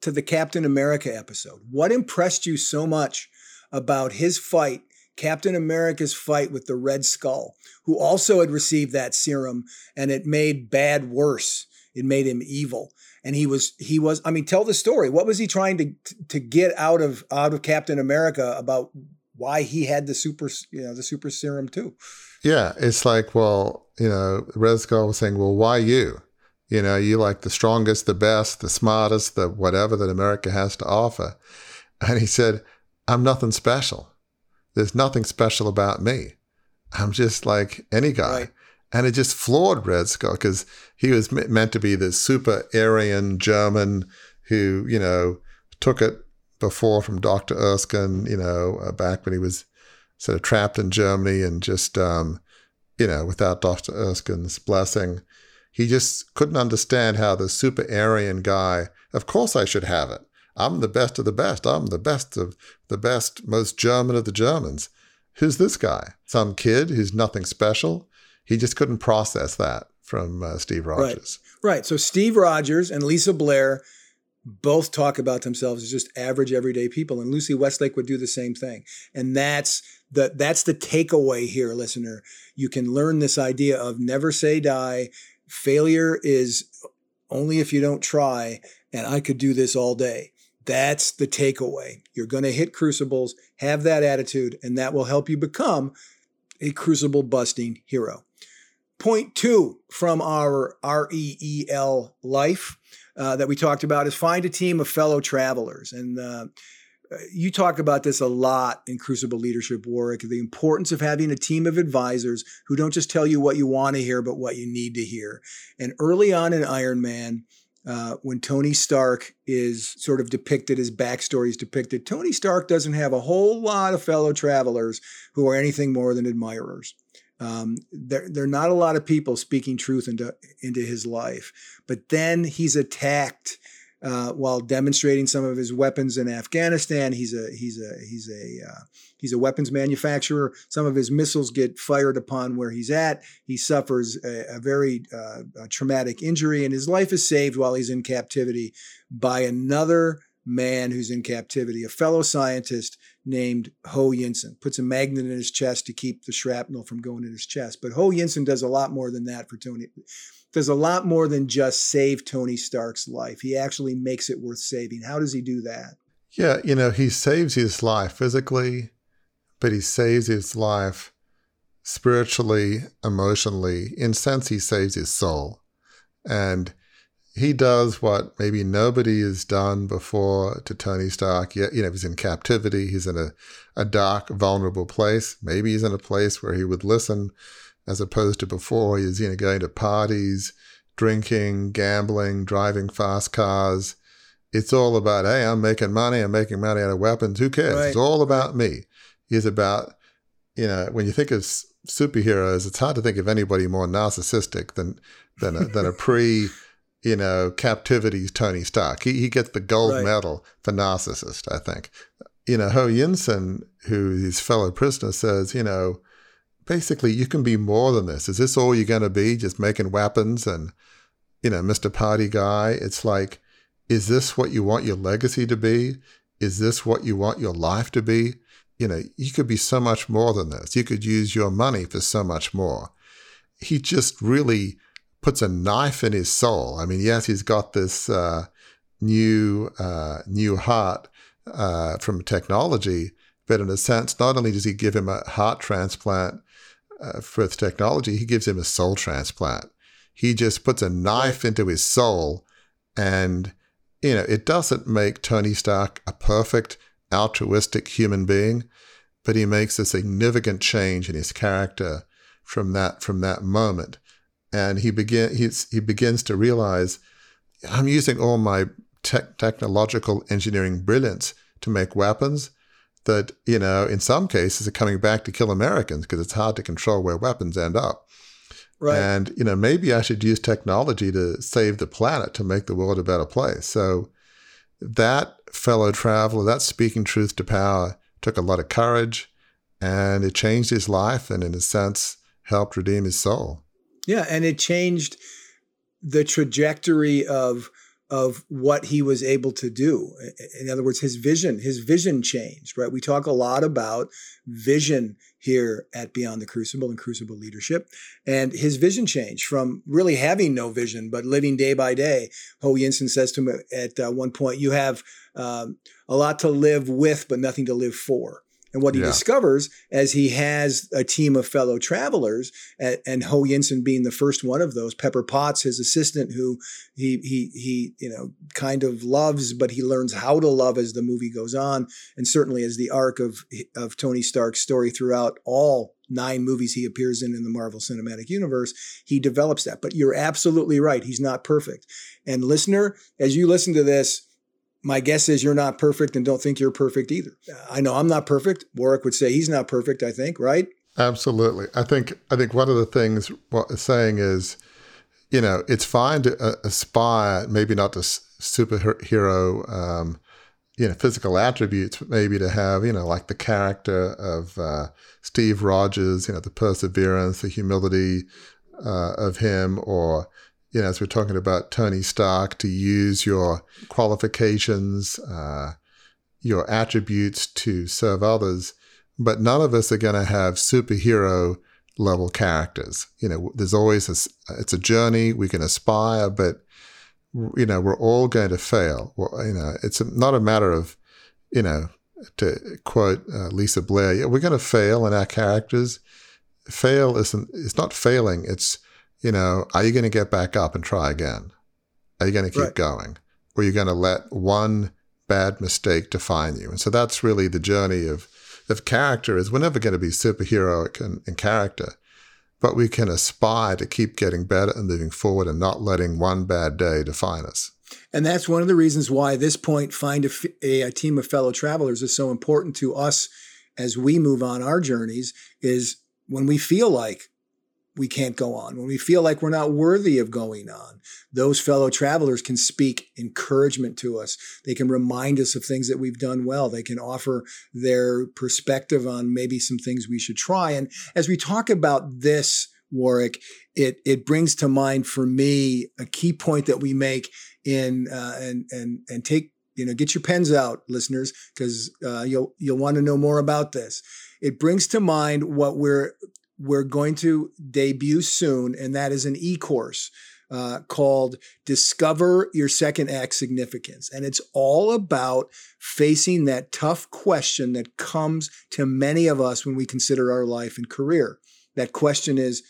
to the Captain America episode. What impressed you so much about his fight, Captain America's fight with the Red Skull, who also had received that serum and it made bad worse. It made him evil. And he was he was I mean tell the story. What was he trying to to get out of out of Captain America about why he had the super you know the super serum too? Yeah, it's like well, you know, Red Skull was saying, "Well, why you? You know, you like the strongest, the best, the smartest, the whatever that America has to offer." And he said, I'm nothing special. There's nothing special about me. I'm just like any guy. Right. And it just floored Red Skull because he was meant to be this super Aryan German who, you know, took it before from Dr. Erskine, you know, uh, back when he was sort of trapped in Germany and just, um, you know, without Dr. Erskine's blessing. He just couldn't understand how the super Aryan guy, of course I should have it. I'm the best of the best. I'm the best of the best, most German of the Germans. Who's this guy? Some kid who's nothing special? He just couldn't process that from uh, Steve Rogers. Right. right. So Steve Rogers and Lisa Blair both talk about themselves as just average everyday people and Lucy Westlake would do the same thing. And that's the that's the takeaway here listener. You can learn this idea of never say die. Failure is only if you don't try and I could do this all day. That's the takeaway. You're going to hit crucibles, have that attitude, and that will help you become a crucible busting hero. Point two from our REEL life uh, that we talked about is find a team of fellow travelers. And uh, you talk about this a lot in Crucible Leadership, Warwick, the importance of having a team of advisors who don't just tell you what you want to hear, but what you need to hear. And early on in Iron Man, uh, when Tony Stark is sort of depicted, his backstory is depicted, Tony Stark doesn't have a whole lot of fellow travelers who are anything more than admirers. Um, there, there are not a lot of people speaking truth into, into his life. But then he's attacked uh, while demonstrating some of his weapons in Afghanistan. He's a he's a he's a uh, he's a weapons manufacturer. Some of his missiles get fired upon where he's at. He suffers a, a very uh, a traumatic injury, and his life is saved while he's in captivity by another man who's in captivity, a fellow scientist named Ho Yinsen. Puts a magnet in his chest to keep the shrapnel from going in his chest. But Ho Yinsen does a lot more than that for Tony. Does a lot more than just save Tony Stark's life. He actually makes it worth saving. How does he do that? Yeah, you know, he saves his life physically, but he saves his life spiritually, emotionally. In sense, he saves his soul. And he does what maybe nobody has done before to Tony Stark. Yet, you know, he's in captivity. He's in a, a dark, vulnerable place. Maybe he's in a place where he would listen, as opposed to before. He's you know going to parties, drinking, gambling, driving fast cars. It's all about hey, I'm making money. I'm making money out of weapons. Who cares? Right. It's all about me. He's about you know when you think of superheroes, it's hard to think of anybody more narcissistic than than a, than a pre you know, captivity's Tony Stark. He, he gets the gold Right. medal for narcissist, I think. You know, Ho Yinsen, who his fellow prisoner says, you know, basically you can be more than this. Is this all you're going to be? Just making weapons and, you know, Mr. Party Guy? It's like, is this what you want your legacy to be? Is this what you want your life to be? You know, you could be so much more than this. You could use your money for so much more. He just really puts a knife in his soul. I mean, yes, he's got this uh, new uh, new heart uh, from technology, but in a sense, not only does he give him a heart transplant uh, with technology, he gives him a soul transplant. He just puts a knife into his soul, and you know, it doesn't make Tony Stark a perfect altruistic human being, but he makes a significant change in his character from that from that moment and he begin he's, he begins to realize I'm using all my tech technological engineering brilliance to make weapons that you know in some cases are coming back to kill Americans because it's hard to control where weapons end up. Right. And you know maybe I should use technology to save the planet to make the world a better place. So that fellow traveler, that speaking truth to power, took a lot of courage, and it changed his life, and in a sense helped redeem his soul. Yeah, and it changed the trajectory of of what he was able to do. In other words, his vision, his vision changed, right? We talk a lot about vision here at Beyond the Crucible and Crucible Leadership. And his vision changed from really having no vision, but living day by day. Ho Yinsen says to him at uh, one point, You have um, a lot to live with, but nothing to live for. And what he Yeah. discovers as he has a team of fellow travelers, and, and Ho Yinsen being the first one of those, Pepper Potts, his assistant, who he he he you know kind of loves, but he learns how to love as the movie goes on, and certainly as the arc of of Tony Stark's story throughout all nine movies he appears in in the Marvel Cinematic Universe, he develops that. But you're absolutely right; he's not perfect. And listener, as you listen to this, my guess is you're not perfect and don't think you're perfect either. I know I'm not perfect. Warwick would say he's not perfect, I think, right? Absolutely. I think I think one of the things what it's saying is, you know, it's fine to uh, aspire maybe not to superhero, um, you know, physical attributes, but maybe to have you know like the character of uh, Steve Rogers, you know, the perseverance, the humility uh, of him, or you know, as we're talking about Tony Stark, to use your qualifications, uh, your attributes to serve others but none of us are going to have superhero level characters. You know, there's always a, it's a journey. We can aspire, but you know, we're all going to fail. Well, you know, it's not a matter of, you know, to quote uh, Lisa Blair, yeah, we're going to fail in our characters. Fail isn't, it's not failing. It's, you know, are you going to get back up and try again? Are you going to keep Right. going? Or are you going to let one bad mistake define you. And so that's really the journey of of character is we're never going to be superheroic in, in character, but we can aspire to keep getting better and moving forward and not letting one bad day define us. And that's one of the reasons why this point, find a, a, a, team of fellow travelers, is so important to us as we move on our journeys. Is when we feel like we can't go on, when we feel like we're not worthy of going on, those fellow travelers can speak encouragement to us. They can remind us of things that we've done well. They can offer their perspective on maybe some things we should try. And as we talk about this, Warwick, it it brings to mind for me a key point that we make in uh, and and and take you know get your pens out, listeners, because uh, you'll you'll want to know more about this. It brings to mind what we're we're going to debut soon, and that is an e-course uh, called Discover Your Second Act Significance. And it's all about facing that tough question that comes to many of us when we consider our life and career. That question is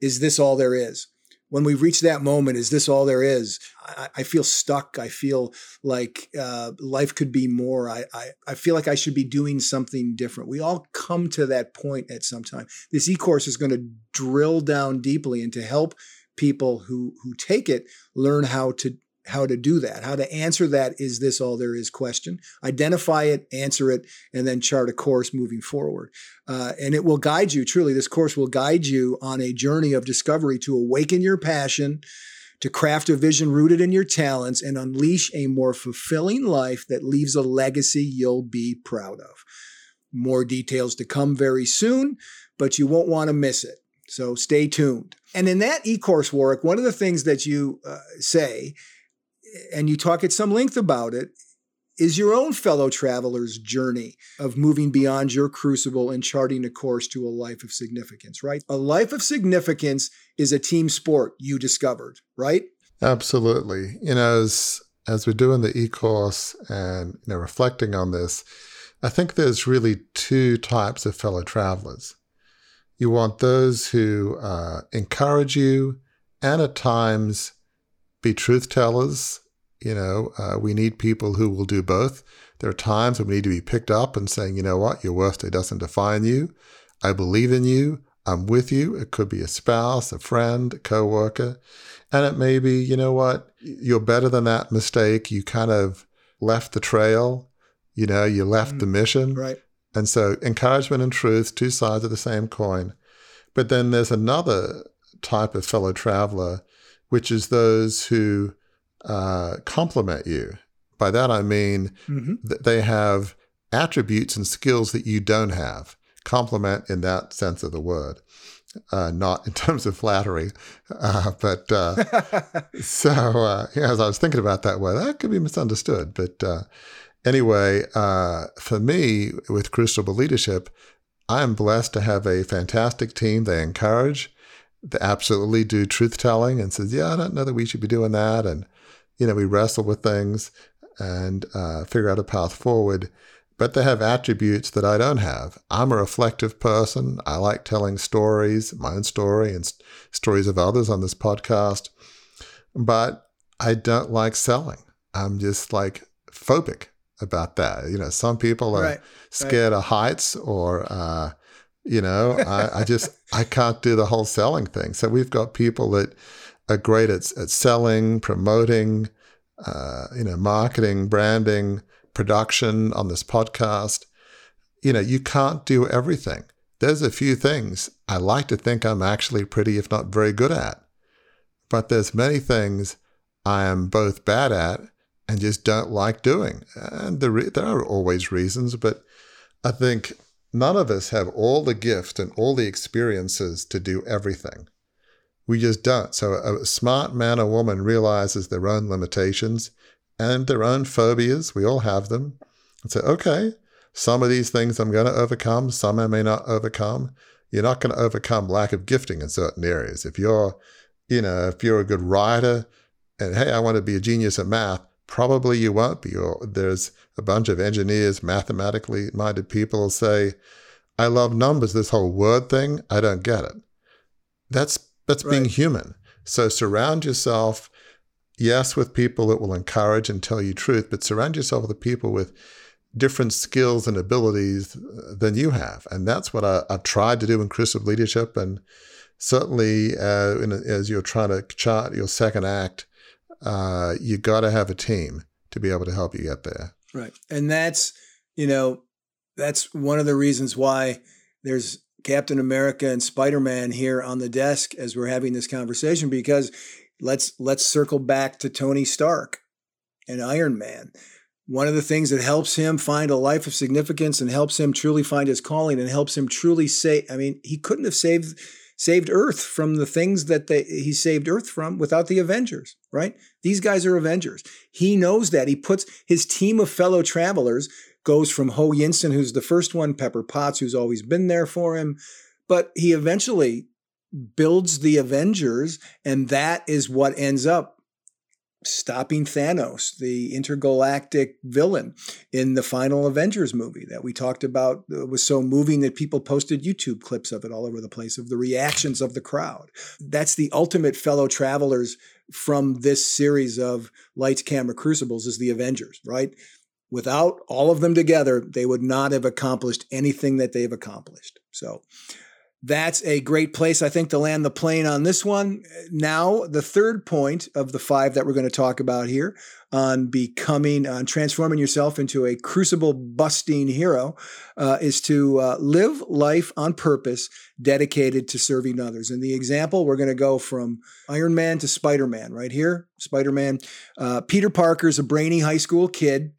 Is this all there is? When we reach that moment, is this all there is? I, I feel stuck. I feel like uh, life could be more. I, I, I feel like I should be doing something different. We all come to that point at some time. This e course is going to drill down deeply and to help people who who take it learn how to how to do that, how to answer that is this all there is question, identify it, answer it, and then chart a course moving forward. Uh, and it will guide you, truly, this course will guide you on a journey of discovery to awaken your passion, to craft a vision rooted in your talents, and unleash a more fulfilling life that leaves a legacy you'll be proud of. More details to come very soon, but you won't want to miss it. So stay tuned. And in that e-course work, one of the things that you uh, say, and you talk at some length about it, is your own fellow traveler's journey of moving beyond your crucible and charting a course to a life of significance, right? A life of significance is a team sport you discovered, right? Absolutely. You know, as as we're doing the e-course and you know reflecting on this, I think there's really two types of fellow travelers. You want those who uh, encourage you and at times be truth tellers. You know, uh, we need people who will do both. There are times when we need to be picked up and saying, you know what, your worst day doesn't define you. I believe in you. I'm with you. It could be a spouse, a friend, a coworker. And it may be, you know what, you're better than that mistake. You kind of left the trail. You know, you left mm, the mission. Right. And so encouragement and truth, two sides of the same coin. But then there's another type of fellow traveler, which is those who uh, complement you. By that I mean mm-hmm. that they have attributes and skills that you don't have. Complement in that sense of the word, uh, not in terms of flattery. Uh, but uh, so, uh, yeah, as I was thinking about that word, that could be misunderstood. But uh, anyway, uh, for me, with Crucible Leadership, I am blessed to have a fantastic team. They encourage, they absolutely do truth telling and says, yeah, I don't know that we should be doing that. And, you know, we wrestle with things and uh, figure out a path forward. But they have attributes that I don't have. I'm a reflective person. I like telling stories, my own story and st- stories of others on this podcast. But I don't like selling. I'm just like phobic about that. You know, some people are right, scared right. of heights or, uh, you know, I, I, just, I can't do the whole selling thing. So we've got people that are great at, at selling, promoting, uh, you know, marketing, branding, production on this podcast. You know, you can't do everything. There's a few things I like to think I'm actually pretty, if not very good at. But there's many things I am both bad at and just don't like doing. And the re- there are always reasons, but I think none of us have all the gift and all the experiences to do everything. We just don't. So a smart man or woman realizes their own limitations and their own phobias. We all have them. And say, okay, some of these things I'm going to overcome, some I may not overcome. You're not going to overcome lack of gifting in certain areas. If you're, you know, if you're a good writer and hey, I want to be a genius at math, Probably you won't be. Or there's a bunch of engineers, mathematically minded people say, I love numbers, this whole word thing, I don't get it. That's that's right. being human. So surround yourself yes, with people that will encourage and tell you truth, but surround yourself with people with different skills and abilities uh, than you have. And that's what I, have tried to do in Crucible Leadership. And certainly, uh, in, as you're trying to chart your second act, uh, you got to have a team to be able to help you get there. Right. And that's, you know, that's one of the reasons why there's Captain America and Spider-Man here on the desk as we're having this conversation because let's let's circle back to Tony Stark and Iron Man. One of the things that helps him find a life of significance and helps him truly find his calling and helps him truly say I mean, he couldn't have saved saved Earth from the things that they, he saved Earth from without the Avengers, right? These guys are Avengers. He knows that. He puts his team of fellow travelers goes from Ho Yinsen, who's the first one, Pepper Potts, who's always been there for him, but he eventually builds the Avengers, and that is what ends up stopping Thanos, the intergalactic villain in the final Avengers movie that we talked about it was so moving that people posted YouTube clips of it all over the place of the reactions of the crowd. That's the ultimate fellow travelers from this series of Lights Camera Crucibles is the Avengers, right? Without all of them together, they would not have accomplished anything that they've accomplished. So that's a great place, I think, to land the plane on this one. Now, the third point of the five that we're going to talk about here on becoming, on transforming yourself into a crucible busting hero uh, is to uh, live life on purpose, dedicated to serving others. And the example, we're going to go from Iron Man to Spider Man right here. Spider Man. Uh, Peter Parker is a brainy high school kid.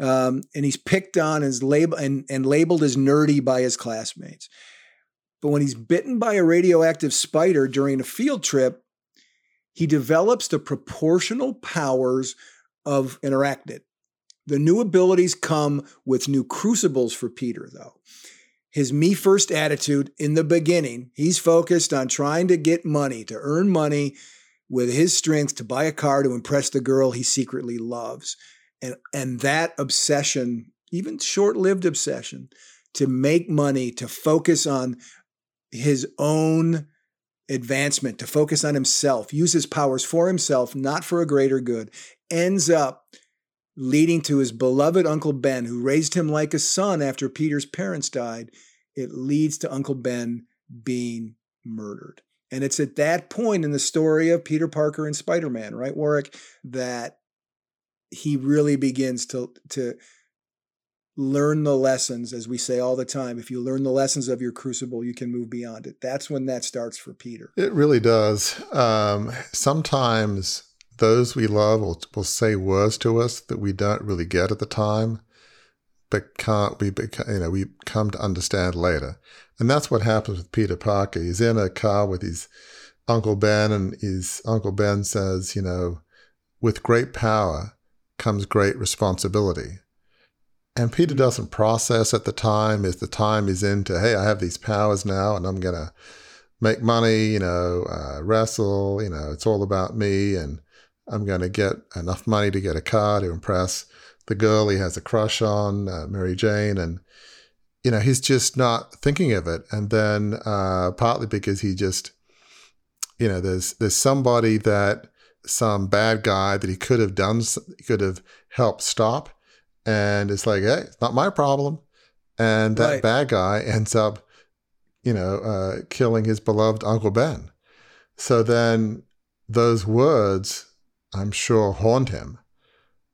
Um, and he's picked on and, lab- and, and labeled as nerdy by his classmates. But when he's bitten by a radioactive spider during a field trip, he develops the proportional powers of arachnid. The new abilities come with new crucibles for Peter, though. His me first attitude in the beginning, he's focused on trying to get money, to earn money with his strength to buy a car to impress the girl he secretly loves. And, and that obsession, even short lived obsession, to make money, to focus on his own advancement, to focus on himself, use his powers for himself, not for a greater good, ends up leading to his beloved Uncle Ben, who raised him like a son after Peter's parents died. It leads to Uncle Ben being murdered. And it's at that point in the story of Peter Parker and Spider Man, right, Warwick, that he really begins to, to learn the lessons, as we say all the time. If you learn the lessons of your crucible, you can move beyond it. That's when that starts for Peter. It really does. Um, sometimes those we love will, will say words to us that we don't really get at the time, but can't we? You know, we come to understand later, and that's what happens with Peter Parker. He's in a car with his Uncle Ben, and his Uncle Ben says, you know, with great power comes great responsibility. And Peter doesn't process at the time as the time is into, hey, I have these powers now and I'm going to make money, you know, uh, wrestle, you know, it's all about me and I'm going to get enough money to get a car to impress the girl he has a crush on, uh, Mary Jane. And, you know, he's just not thinking of it. And then uh, partly because he just, you know, there's, there's somebody that some bad guy that he could have done, could have helped stop and it's like, hey, it's not my problem. And that right. bad guy ends up, you know, uh, killing his beloved Uncle Ben. So then those words, I'm sure, haunt him.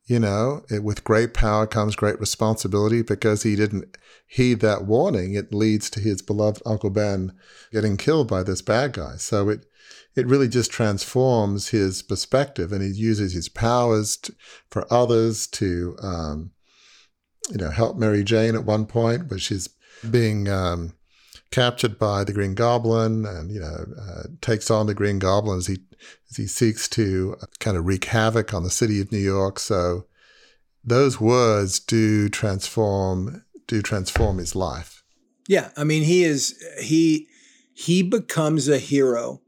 You know, it, with great power comes great responsibility because he didn't heed that warning. It leads to his beloved Uncle Ben getting killed by this bad guy. So it, it really just transforms his perspective and he uses his powers to, for others to um, you know, help Mary Jane at one point, but she's being um, captured by the Green Goblin, and you know, uh, takes on the Green Goblin as he as he seeks to kind of wreak havoc on the city of New York. So those words do transform do transform his life. Yeah, I mean, he is he he becomes a hero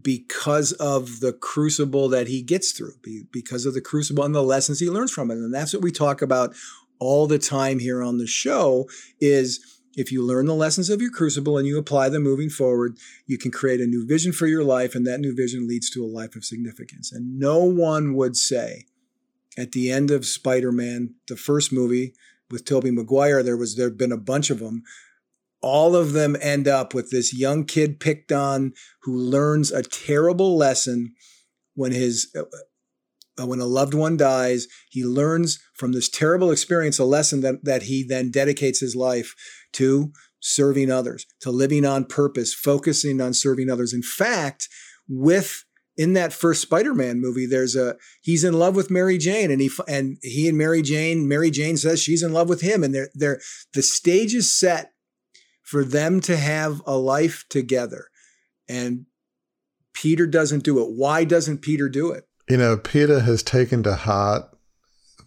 because of the crucible that he gets through, because of the crucible and the lessons he learns from it. And that's what we talk about all the time here on the show is if you learn the lessons of your crucible and you apply them moving forward, you can create a new vision for your life, and that new vision leads to a life of significance. And no one would say at the end of Spider-Man, the first movie with Tobey Maguire, there was there'd been a bunch of them. All of them end up with this young kid picked on who learns a terrible lesson when his uh, when a loved one dies. He learns from this terrible experience a lesson that that he then dedicates his life to serving others, to living on purpose, focusing on serving others. In fact, with in that first Spider-Man movie, there's a he's in love with Mary Jane, and he and he and Mary Jane, Mary Jane says she's in love with him, and they're they're the stage is set for them to have a life together, and Peter doesn't do it. Why doesn't Peter do it? You know, Peter has taken to heart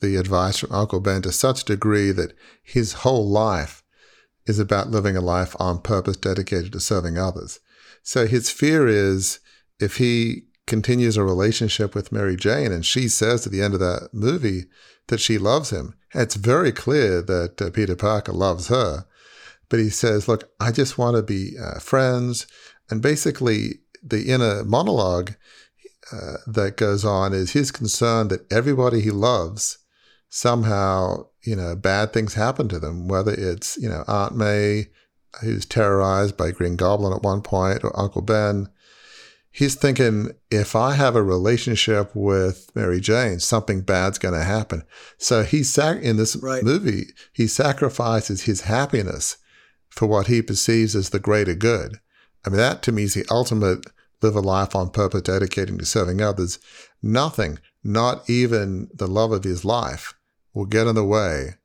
the advice from Uncle Ben to such a degree that his whole life is about living a life on purpose dedicated to serving others. So his fear is if he continues a relationship with Mary Jane and she says at the end of that movie that she loves him, it's very clear that uh, Peter Parker loves her. But he says, Look, I just want to be uh, friends. And basically, the inner monologue uh, that goes on is his concern that everybody he loves somehow you know, bad things happen to them, whether it's, you know, Aunt May, who's terrorized by Green Goblin at one point, or Uncle Ben. He's thinking, if I have a relationship with Mary Jane, something bad's going to happen. So he's sac- in this right. movie, he sacrifices his happiness for what he perceives as the greater good. I mean, that to me is the ultimate live a life on purpose, dedicating to serving others. Nothing, not even the love of his life, will get in the way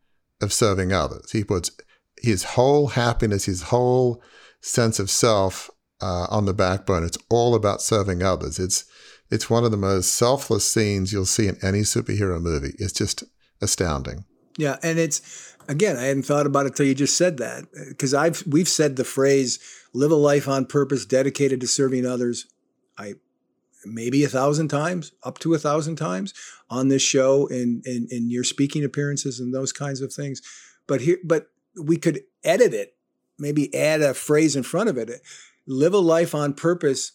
of serving others. He puts his whole happiness, his whole sense of self uh, on the backbone. It's all about serving others. It's it's one of the most selfless scenes you'll see in any superhero movie. It's just astounding. Yeah, and it's again, I hadn't thought about it till you just said that because I've we've said the phrase "live a life on purpose, dedicated to serving others." I maybe a thousand times, up to a thousand times on this show in, in, in your speaking appearances and those kinds of things. But here, but we could edit it, maybe add a phrase in front of it. Live a life on purpose,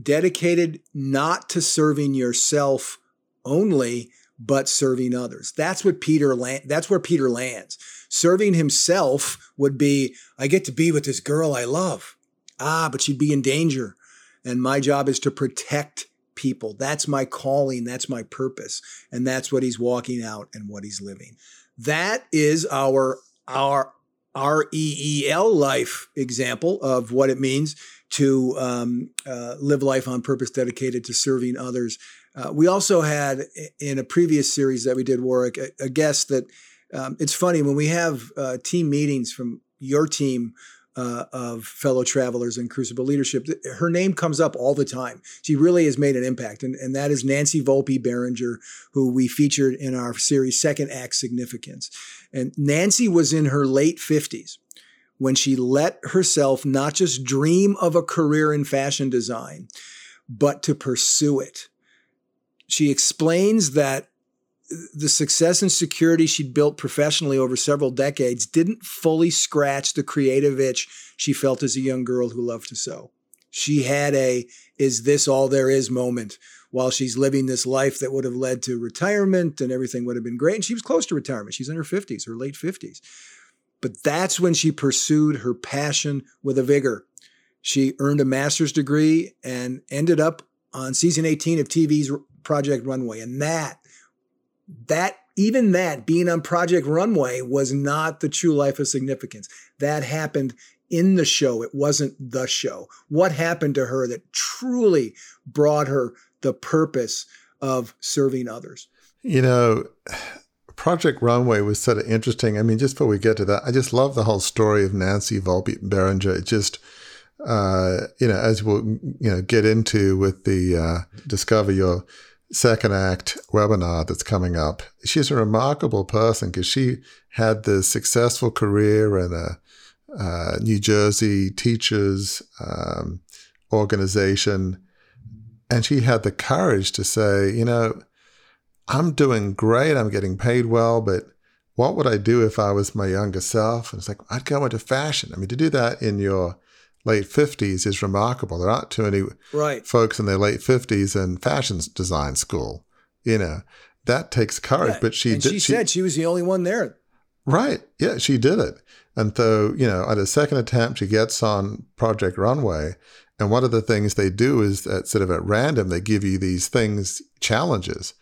dedicated not to serving yourself only, but serving others. That's what Peter land, that's where Peter lands. Serving himself would be, I get to be with this girl I love. Ah, but she'd be in danger. And my job is to protect people. That's my calling. That's my purpose. And that's what he's walking out and what he's living. That is our, our, R E E L life example of what it means to um, uh, live life on purpose dedicated to serving others. Uh, we also had in a previous series that we did, Warwick, a, a guest that um, it's funny when we have uh, team meetings from your team uh, of fellow travelers in Crucible Leadership. Her name comes up all the time. She really has made an impact, and, and that is Nancy Volpe Beringer, who we featured in our series Second Act Significance. And Nancy was in her late 50s when she let herself not just dream of a career in fashion design, but to pursue it. She explains that the success and security she'd built professionally over several decades didn't fully scratch the creative itch she felt as a young girl who loved to sew. She had a, is this all there is moment while she's living this life that would have led to retirement and everything would have been great. And she was close to retirement. She's in her 50s, her late 50s. But that's when she pursued her passion with a vigor. She earned a master's degree and ended up on season 18 of TV's Project Runway. And that that even that being on Project Runway was not the true life of significance. That happened in the show. It wasn't the show. What happened to her that truly brought her the purpose of serving others? You know, Project Runway was sort of interesting. I mean, just before we get to that, I just love the whole story of Nancy Volpe Beringer. It just, uh, you know, as we'll, you know, get into with the uh, Discover Your second act webinar that's coming up. She's a remarkable person because she had this successful career in a uh, New Jersey teachers um, organization. And she had the courage to say, you know, I'm doing great, I'm getting paid well, but what would I do if I was my younger self? And it's like, I'd go into fashion. I mean, to do that in your late 50s is remarkable. There aren't too many right. folks in their late 50s in fashion design school. You know, that takes courage. But she and did. She, she said she was the only one there. Right. Yeah, she did it. And so, you know, at a second attempt, she gets on Project Runway. And one of the things they do is that sort of at random, they give you these things, challenges.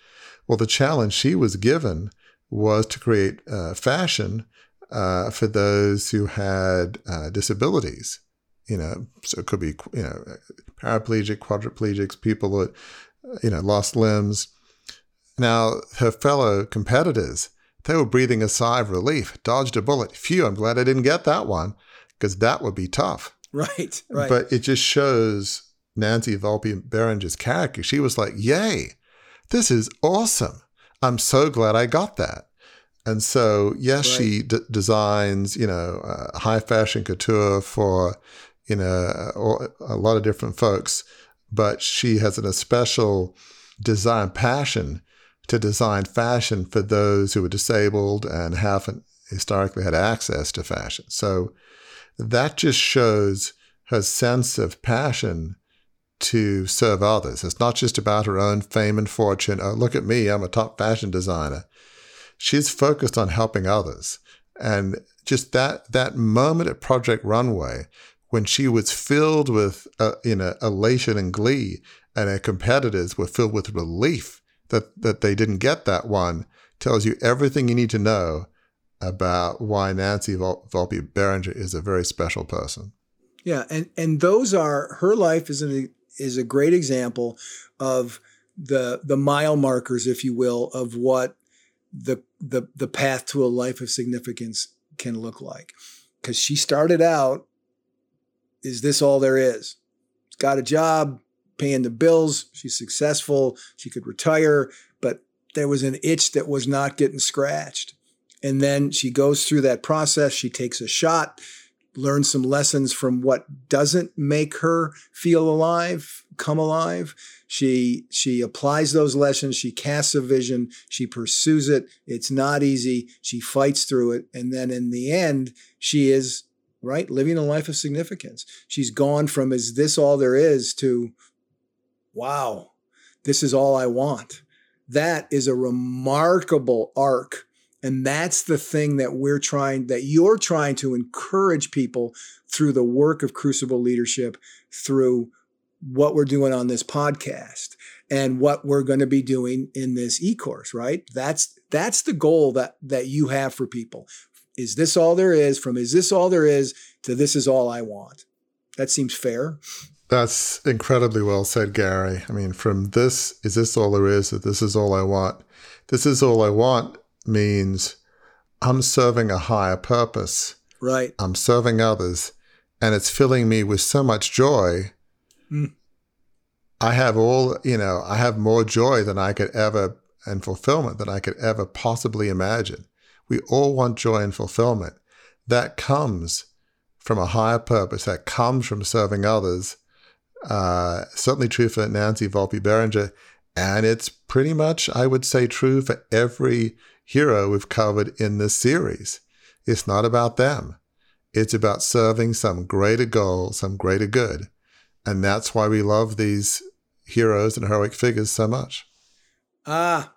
Well, the challenge she was given was to create uh, fashion uh, for those who had uh, disabilities. You know, so it could be, you know, paraplegic, quadriplegics, people that, you know, lost limbs. Now, her fellow competitors, they were breathing a sigh of relief, dodged a bullet. Phew, I'm glad I didn't get that one because that would be tough. Right, right. But it just shows Nancy Volpe Beringer's character. She was like, yay, this is awesome. I'm so glad I got that. And so, yes, right. she d- designs, you know, uh, high fashion couture for, you know, a lot of different folks, but she has an especial design passion to design fashion for those who are disabled and haven't historically had access to fashion. So that just shows her sense of passion to serve others. It's not just about her own fame and fortune. Oh, look at me, I'm a top fashion designer. She's focused on helping others. And just that that moment at Project Runway when she was filled with uh, you know elation and glee and her competitors were filled with relief that that they didn't get that one tells you everything you need to know about why Nancy Vol- Volpe Beringer is a very special person. Yeah, and and those are her life is an is a great example of the the mile markers, if you will, of what the the the path to a life of significance can look like. Because she started out, is this all there is? Got a job, paying the bills. She's successful. She could retire, but there was an itch that was not getting scratched. And then she goes through that process. She takes a shot, learns some lessons from what doesn't make her feel alive, come alive. She she applies those lessons. She casts a vision. She pursues it. It's not easy. She fights through it, and then in the end, she is right living a life of significance. She's gone from "is this all there is?" to wow, this is all I want. That is a remarkable arc. And that's the thing that we're trying, that you're trying to encourage people through the work of Crucible Leadership, through what we're doing on this podcast and what we're going to be doing in this e-course, right? That's that's the goal that that you have for people. Is this all there is? From is this all there is to this is all I want. That seems fair. That's incredibly well said, Gary. I mean, from this, is this all there is? That this is all I want. This is all I want means I'm serving a higher purpose. Right. I'm serving others, and it's filling me with so much joy. Mm. I have all, you know, I have more joy than I could ever, and fulfillment than I could ever possibly imagine. We all want joy and fulfillment. That comes from a higher purpose, that comes from serving others uh, certainly true for Nancy Volpe Beringer. And it's pretty much, I would say, true for every hero we've covered in this series. It's not about them. It's about serving some greater goal, some greater good. And that's why we love these heroes and heroic figures so much. Ah,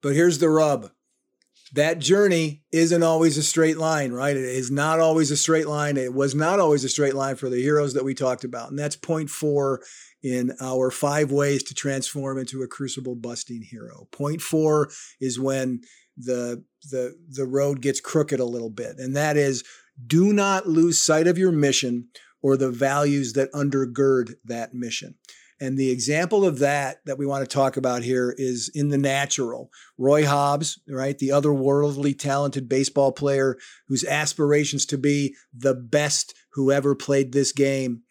but here's the rub that journey isn't always a straight line, right? It is not always a straight line. It was not always a straight line for the heroes that we talked about. And that's point four in our five ways to transform into a crucible busting hero. Point four is when the the the road gets crooked a little bit. And that is do not lose sight of your mission or the values that undergird that mission. And the example of that that we want to talk about here is in the natural. Roy Hobbs, right, the otherworldly talented baseball player whose aspirations to be the best who ever played this game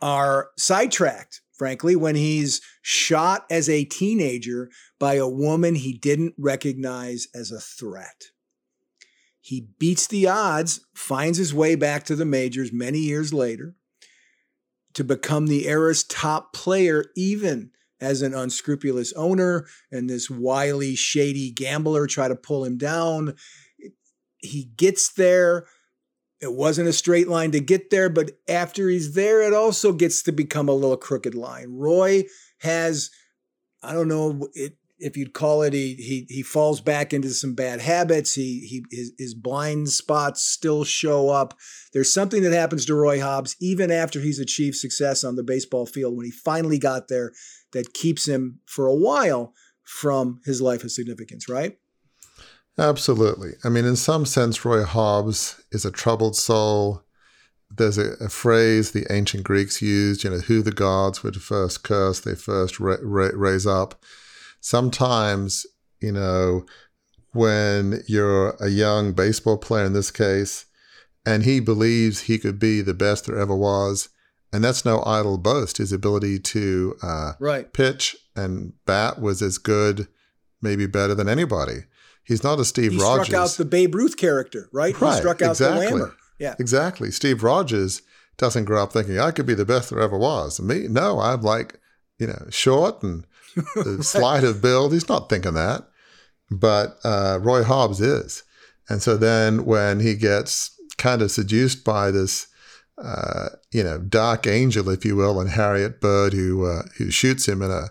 are sidetracked, frankly, when he's shot as a teenager by a woman he didn't recognize as a threat. He beats the odds, finds his way back to the majors many years later to become the era's top player, even as an unscrupulous owner and this wily, shady gambler try to pull him down. he gets there. It wasn't a straight line to get there, but after he's there, it also gets to become a little crooked line. Roy has, I don't know it, if you'd call it, he he he falls back into some bad habits. He he his, his blind spots still show up. There's something that happens to Roy Hobbs even after he's achieved success on the baseball field when he finally got there that keeps him for a while from his life of significance, right? Absolutely. I mean, in some sense, Roy Hobbs is a troubled soul. There's a, a phrase the ancient Greeks used, you know, who the gods were would first curse, they first ra- ra- raise up. Sometimes, you know, when you're a young baseball player in this case, and he believes he could be the best there ever was, and that's no idle boast. His ability to uh, right. pitch and bat was as good, maybe better than anybody. He's not a Steve he Rogers. struck out the Babe Ruth character, right? Right, He struck out exactly. the Whammer. Yeah. Exactly. Steve Rogers doesn't grow up thinking I could be the best there ever was. Me, no, I'm like, you know, short and the slight of build. He's not thinking that. But uh, Roy Hobbs is. And so then when he gets kind of seduced by this, uh, you know, dark angel, if you will, and Harriet Bird, who uh, who shoots him in a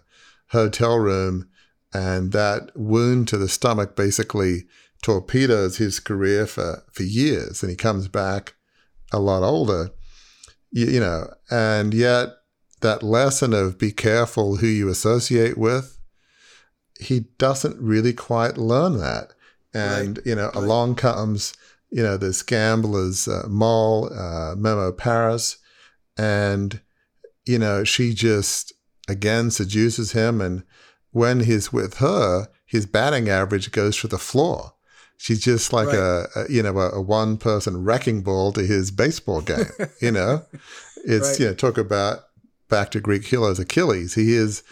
hotel room, and that wound to the stomach basically torpedoes his career for for years, and he comes back a lot older, you, you know, and yet that lesson of be careful who you associate with, he doesn't really quite learn that. And, Right. you know, Right. along comes, you know, this gambler's uh, mole, uh, Memo Paris, and, you know, she just again seduces him. And when he's with her, his batting average goes to the floor. She's just like Right. a, a, you know, a, a one person wrecking ball to his baseball game, you know? It's, you know, talk about back to Greek heroes Achilles. He is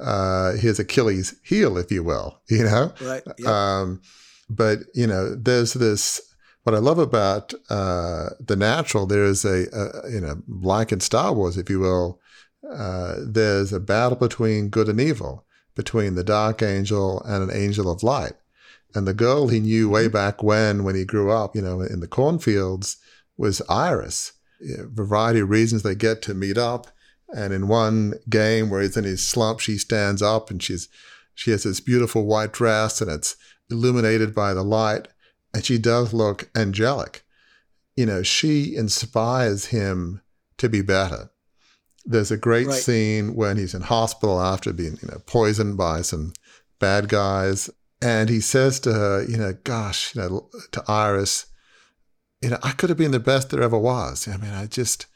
uh, his Achilles heel, if you will, you know? Right. Yep. Um, but, you know, there's this, what I love about uh, The Natural, there's a, a, you know, like in Star Wars, if you will, uh, there's a battle between good and evil, between the dark angel and an angel of light. And the girl he knew way back when, when he grew up, you know, in the cornfields, was Iris. A variety of reasons they get to meet up. And in one game where he's in his slump, she stands up and she's she has this beautiful white dress and it's illuminated by the light, and she does look angelic. You know, she inspires him to be better. There's a great Right. scene when he's in hospital after being, you know, poisoned by some bad guys, and he says to her, you know, gosh, you know, to Iris, you know, I could have been the best there ever was. I mean, I just,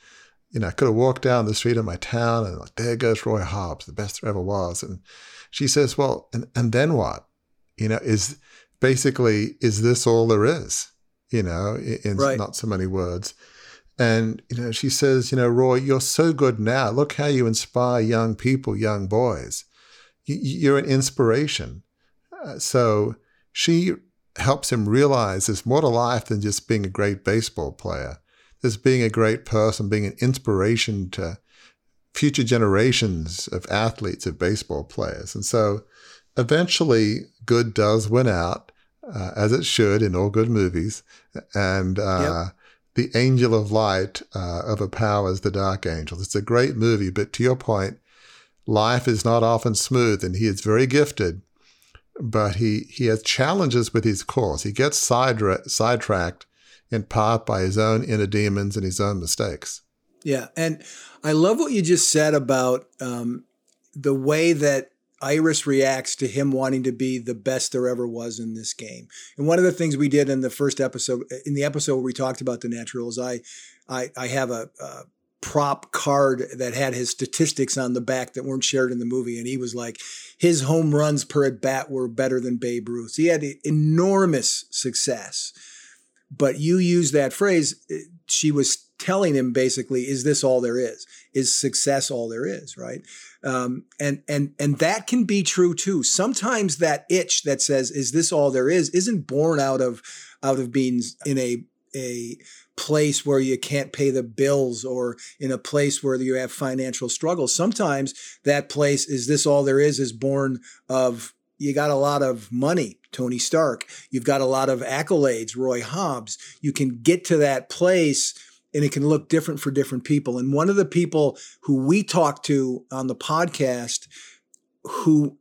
you know, I could have walked down the street of my town and like, there goes Roy Hobbs, the best there ever was. And she says, well, and, and then what? You know, is basically, is this all there is? You know, in, Right. not so many words. And, you know, she says, you know, Roy, you're so good now. Look how you inspire young people, young boys. You, you're an inspiration. Uh, so she helps him realize there's more to life than just being a great baseball player. There's being a great person, being an inspiration to future generations of athletes, of baseball players. And so eventually, good does win out, uh, as it should in all good movies. And uh, the angel of light uh, overpowers the dark angel. It's a great movie, but to your point, life is not often smooth, and he is very gifted but he he has challenges with his course. He gets sidetracked in part by his own inner demons and his own mistakes. Yeah, and I love what you just said about um, the way that Iris reacts to him wanting to be the best there ever was in this game. And one of the things we did in the first episode, in the episode where we talked about the natural, is I, I, I have a, a prop card that had his statistics on the back that weren't shared in the movie, and he was like, his home runs per at bat were better than Babe Ruth. He had enormous success but you use that phrase eh, she was telling him basically is this all there is? Is success all there is? Right? Um, and and and that can be true too. Sometimes that itch that says is this all there is? isn't born out of out of being in a a place where you can't pay the bills or in a place where you have financial struggles. Sometimes that place is this all there is? is born of you got a lot of money, Tony Stark. You've got a lot of accolades, Roy Hobbs. You can get to that place and it can look different for different people. And one of the people who we talked to on the podcast who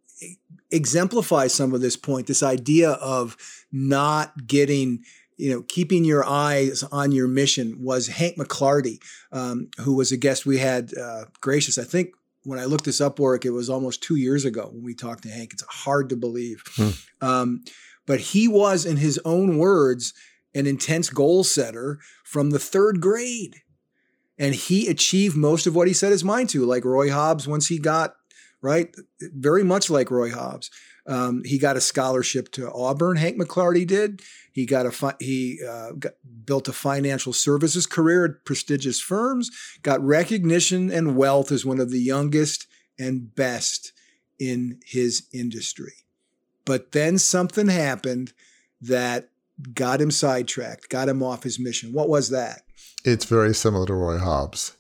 exemplifies some of this point, this idea of not getting you know, keeping your eyes on your mission was Hank McLarty, um, who was a guest we had uh, gracious. I think when I looked this up, work, it was almost two years ago when we talked to Hank. It's hard to believe. Hmm. Um, but he was, in his own words, an intense goal setter from the third grade. And he achieved most of what he set his mind to, like Roy Hobbs once he got, right? Very much like Roy Hobbs. Um, he got a scholarship to Auburn. Hank McLarty did. He got a fi- he uh, got, built a financial services career at prestigious firms. Got recognition and wealth as one of the youngest and best in his industry. But then something happened that got him sidetracked, got him off his mission. What was that? It's very similar to Roy Hobbs.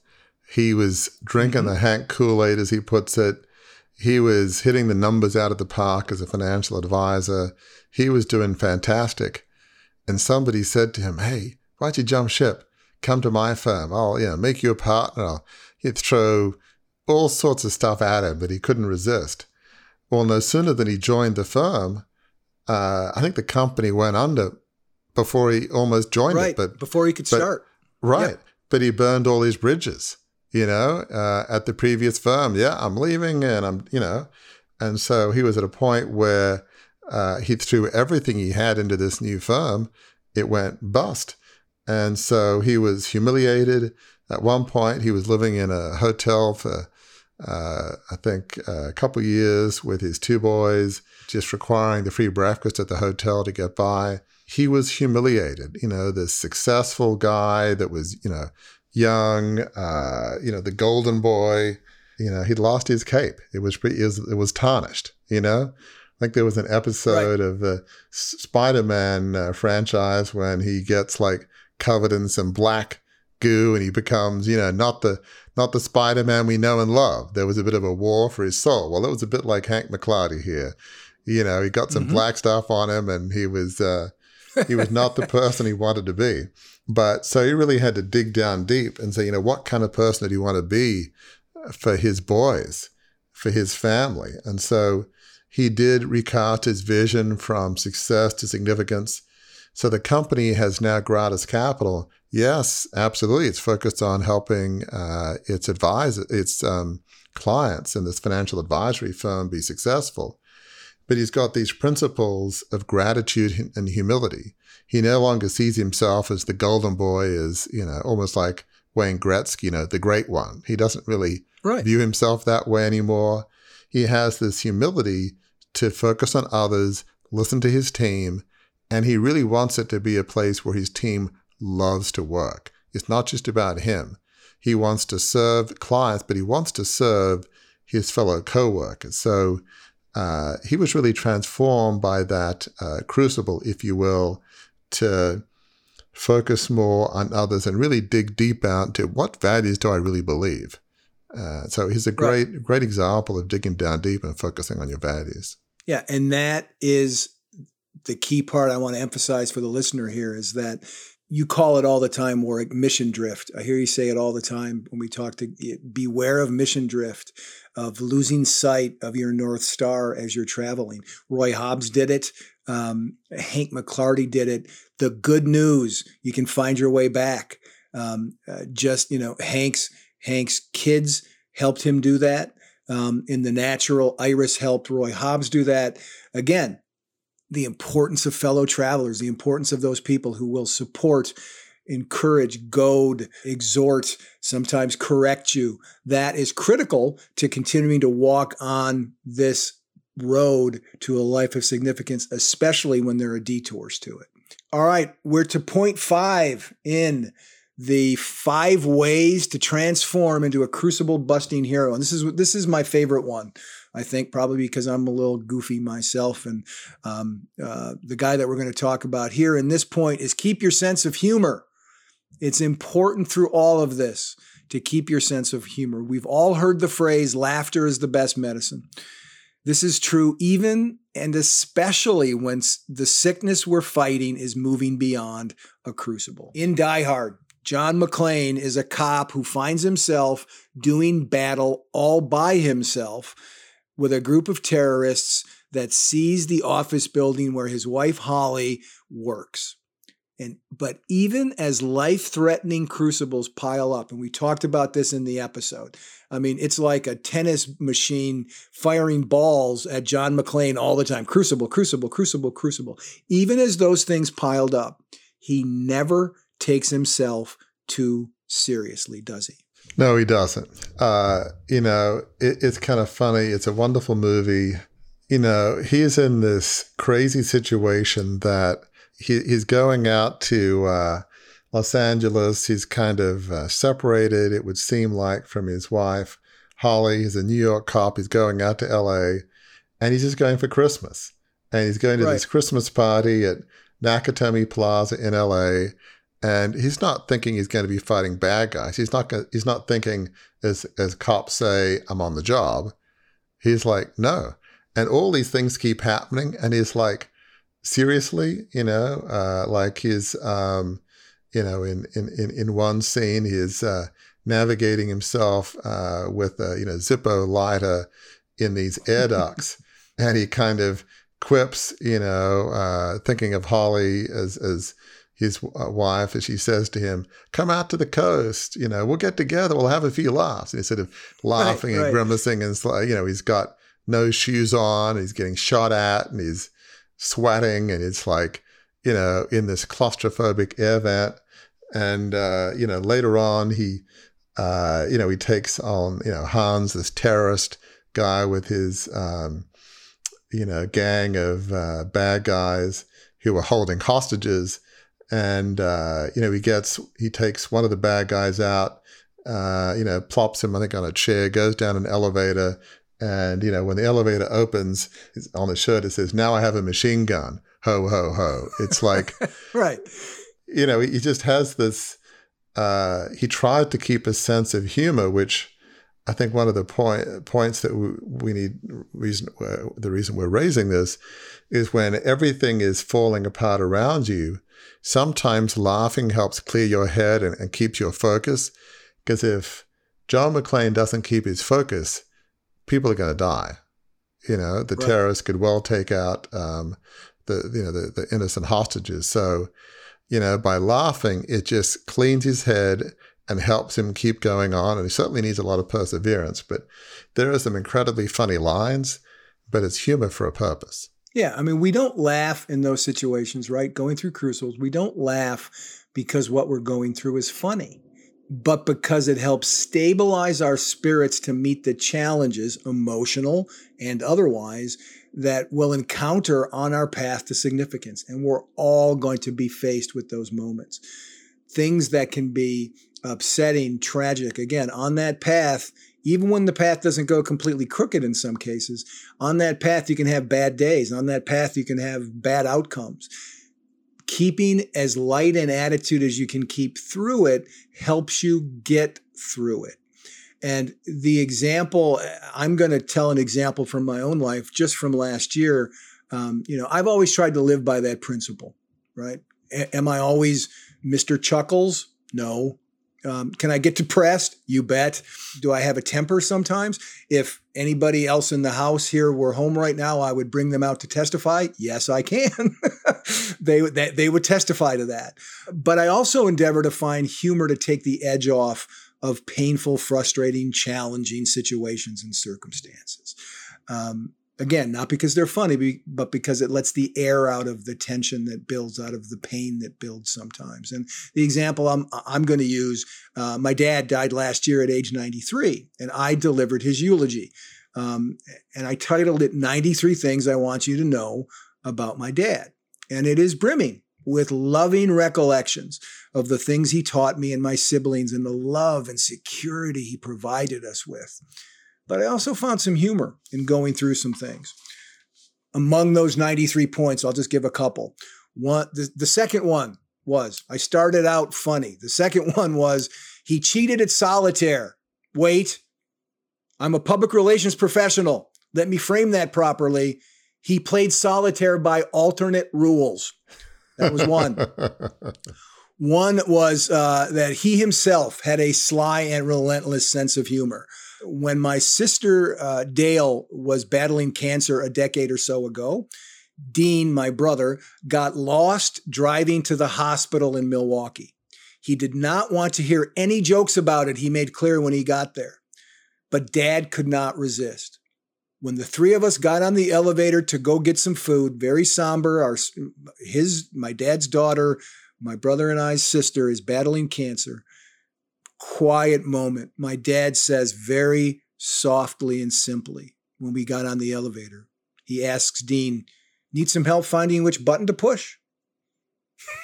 He was drinking mm-hmm. the Hank Kool Aid, as he puts it he was hitting the numbers out of the park as a financial advisor. He was doing fantastic. And somebody said to him, Hey, why don't you jump ship? Come to my firm. I'll, you know, make you a partner. He'd throw all sorts of stuff at him, but he couldn't resist. Well, no sooner than he joined the firm, uh, I think the company went under before he almost joined right, it. But before he could but, start. Right. But he burned all his bridges you know, uh, at the previous firm. Yeah, I'm leaving and I'm, you know. And so he was at a point where uh, he threw everything he had into this new firm. It went bust. And so he was humiliated. At one point, he was living in a hotel for, uh, I think, a couple years with his two boys, just requiring the free breakfast at the hotel to get by. He was humiliated. You know, this successful guy that was, you know, young, uh, you know, the golden boy, you know, he'd lost his cape. It was pretty, it was, it was tarnished, you know? I think there was an episode right. of the Spider-Man uh, franchise when he gets like covered in some black goo and he becomes, you know, not the not the Spider-Man we know and love. There was a bit of a war for his soul. Well, it was a bit like Hank McLarty here. You know, he got some mm-hmm. black stuff on him and he was uh, he was not the person he wanted to be. But so he really had to dig down deep and say, you know, what kind of person did he want to be for his boys, for his family? And so he did recast his vision from success to significance. So the company has now Gratus Capital. Yes, absolutely. It's focused on helping uh, its advisor, its um, clients in this financial advisory firm be successful. But he's got these principles of gratitude and humility he no longer sees himself as the golden boy, as, you know, almost like Wayne Gretzky, you know, the great one. He doesn't really right. view himself that way anymore. He has this humility to focus on others, listen to his team, and he really wants it to be a place where his team loves to work. It's not just about him. He wants to serve clients, but he wants to serve his fellow co-workers. So uh, he was really transformed by that uh, crucible, if you will, to focus more on others and really dig deep out to what values do I really believe. Uh, so he's a great, right. great example of digging down deep and focusing on your values. Yeah, and that is the key part I want to emphasize for the listener here is that you call it all the time, Warwick, mission drift. I hear you say it all the time when we talk to beware of mission drift, of losing sight of your North Star as you're traveling. Roy Hobbs did it. Um, Hank McLarty did it. The good news, you can find your way back. Um, uh, just you know, Hank's Hank's kids helped him do that. Um, in the natural, Iris helped Roy Hobbs do that. Again, the importance of fellow travelers, the importance of those people who will support, encourage, goad, exhort, sometimes correct you. That is critical to continuing to walk on this road to a life of significance, especially when there are detours to it. All right, we're to point five in the five ways to transform into a crucible busting hero. And this is this is my favorite one. I think probably because I'm a little goofy myself. And um, uh, the guy that we're going to talk about here in this point is keep your sense of humor. It's important through all of this to keep your sense of humor. We've all heard the phrase laughter is the best medicine. This is true even and especially when the sickness we're fighting is moving beyond a crucible. In Die Hard, John McClane is a cop who finds himself doing battle all by himself with a group of terrorists that seize the office building where his wife Holly works. And but even as life-threatening crucibles pile up, and we talked about this in the episode. I mean, it's like a tennis machine firing balls at John McClane all the time. Crucible, crucible, crucible, crucible. Even as those things piled up, he never takes himself too seriously, does he? No, he doesn't. Uh, you know, it, it's kind of funny. It's a wonderful movie. You know, he's in this crazy situation that he, he's going out to uh, Los Angeles. He's kind of uh, separated, it would seem like, from his wife. Holly He's a New York cop. He's going out to LA and he's just going for Christmas. And he's going to right. this Christmas party at Nakatomi Plaza in LA. And he's not thinking he's going to be fighting bad guys. He's not. He's not thinking as as cops say, "I'm on the job." He's like, "No," and all these things keep happening, and he's like, seriously, you know, uh, like his, um, you know, in, in, in, in one scene, he's uh, navigating himself uh, with a, you know, Zippo lighter in these air ducts. and he kind of quips, you know, uh, thinking of Holly as, as his uh, wife, as she says to him, come out to the coast, you know, we'll get together, we'll have a few laughs. And instead of laughing right, and right. grimacing and, you know, he's got no shoes on, he's getting shot at and he's, sweating and it's like, you know, in this claustrophobic air vent. And, uh, you know, later on, he, uh, you know, he takes on, you know, Hans, this terrorist guy with his, um, you know, gang of uh, bad guys who were holding hostages. And, uh, you know, he gets, he takes one of the bad guys out, uh, you know, plops him, I think, on a chair, goes down an elevator, and, you know, when the elevator opens on the shirt, it says, now I have a machine gun. Ho, ho, ho. It's like, right. You know, he just has this, uh, he tried to keep a sense of humor, which I think one of the point, points that we, we need, reason, uh, the reason we're raising this is when everything is falling apart around you, sometimes laughing helps clear your head and, and keeps your focus. Because if John McClane doesn't keep his focus, people are going to die. You know, the right. terrorists could well take out um, the you know the, the innocent hostages. So, you know, by laughing, it just cleans his head and helps him keep going on. And he certainly needs a lot of perseverance. But there are some incredibly funny lines, but it's humor for a purpose. Yeah, I mean, we don't laugh in those situations, right? Going through crucibles, we don't laugh because what we're going through is funny but because it helps stabilize our spirits to meet the challenges, emotional and otherwise, that we'll encounter on our path to significance. And we're all going to be faced with those moments. Things that can be upsetting, tragic. Again, on that path, even when the path doesn't go completely crooked in some cases, on that path, you can have bad days. On that path, you can have bad outcomes keeping as light an attitude as you can keep through it helps you get through it. And the example, I'm going to tell an example from my own life, just from last year. Um, you know, I've always tried to live by that principle, right? A- am I always Mr. Chuckles? No. Um, can I get depressed? You bet. Do I have a temper sometimes? If anybody else in the house here were home right now, I would bring them out to testify. Yes, I can. they, they, they would testify to that. But I also endeavor to find humor to take the edge off of painful, frustrating, challenging situations and circumstances. Um, Again, not because they're funny, but because it lets the air out of the tension that builds, out of the pain that builds sometimes. And the example I'm I'm going to use: uh, my dad died last year at age 93, and I delivered his eulogy, um, and I titled it "93 Things I Want You to Know About My Dad," and it is brimming with loving recollections of the things he taught me and my siblings and the love and security he provided us with. But I also found some humor in going through some things. Among those 93 points, I'll just give a couple. One, the, the second one was I started out funny. The second one was he cheated at solitaire. Wait, I'm a public relations professional. let me frame that properly. He played solitaire by alternate rules. That was one. one was uh, that he himself had a sly and relentless sense of humor. When my sister uh, Dale was battling cancer a decade or so ago, Dean, my brother, got lost driving to the hospital in Milwaukee. He did not want to hear any jokes about it, he made clear when he got there. But dad could not resist. When the three of us got on the elevator to go get some food, very somber, our his my dad's daughter, my brother and I's sister is battling cancer. Quiet moment. My dad says very softly and simply when we got on the elevator. He asks Dean, Need some help finding which button to push?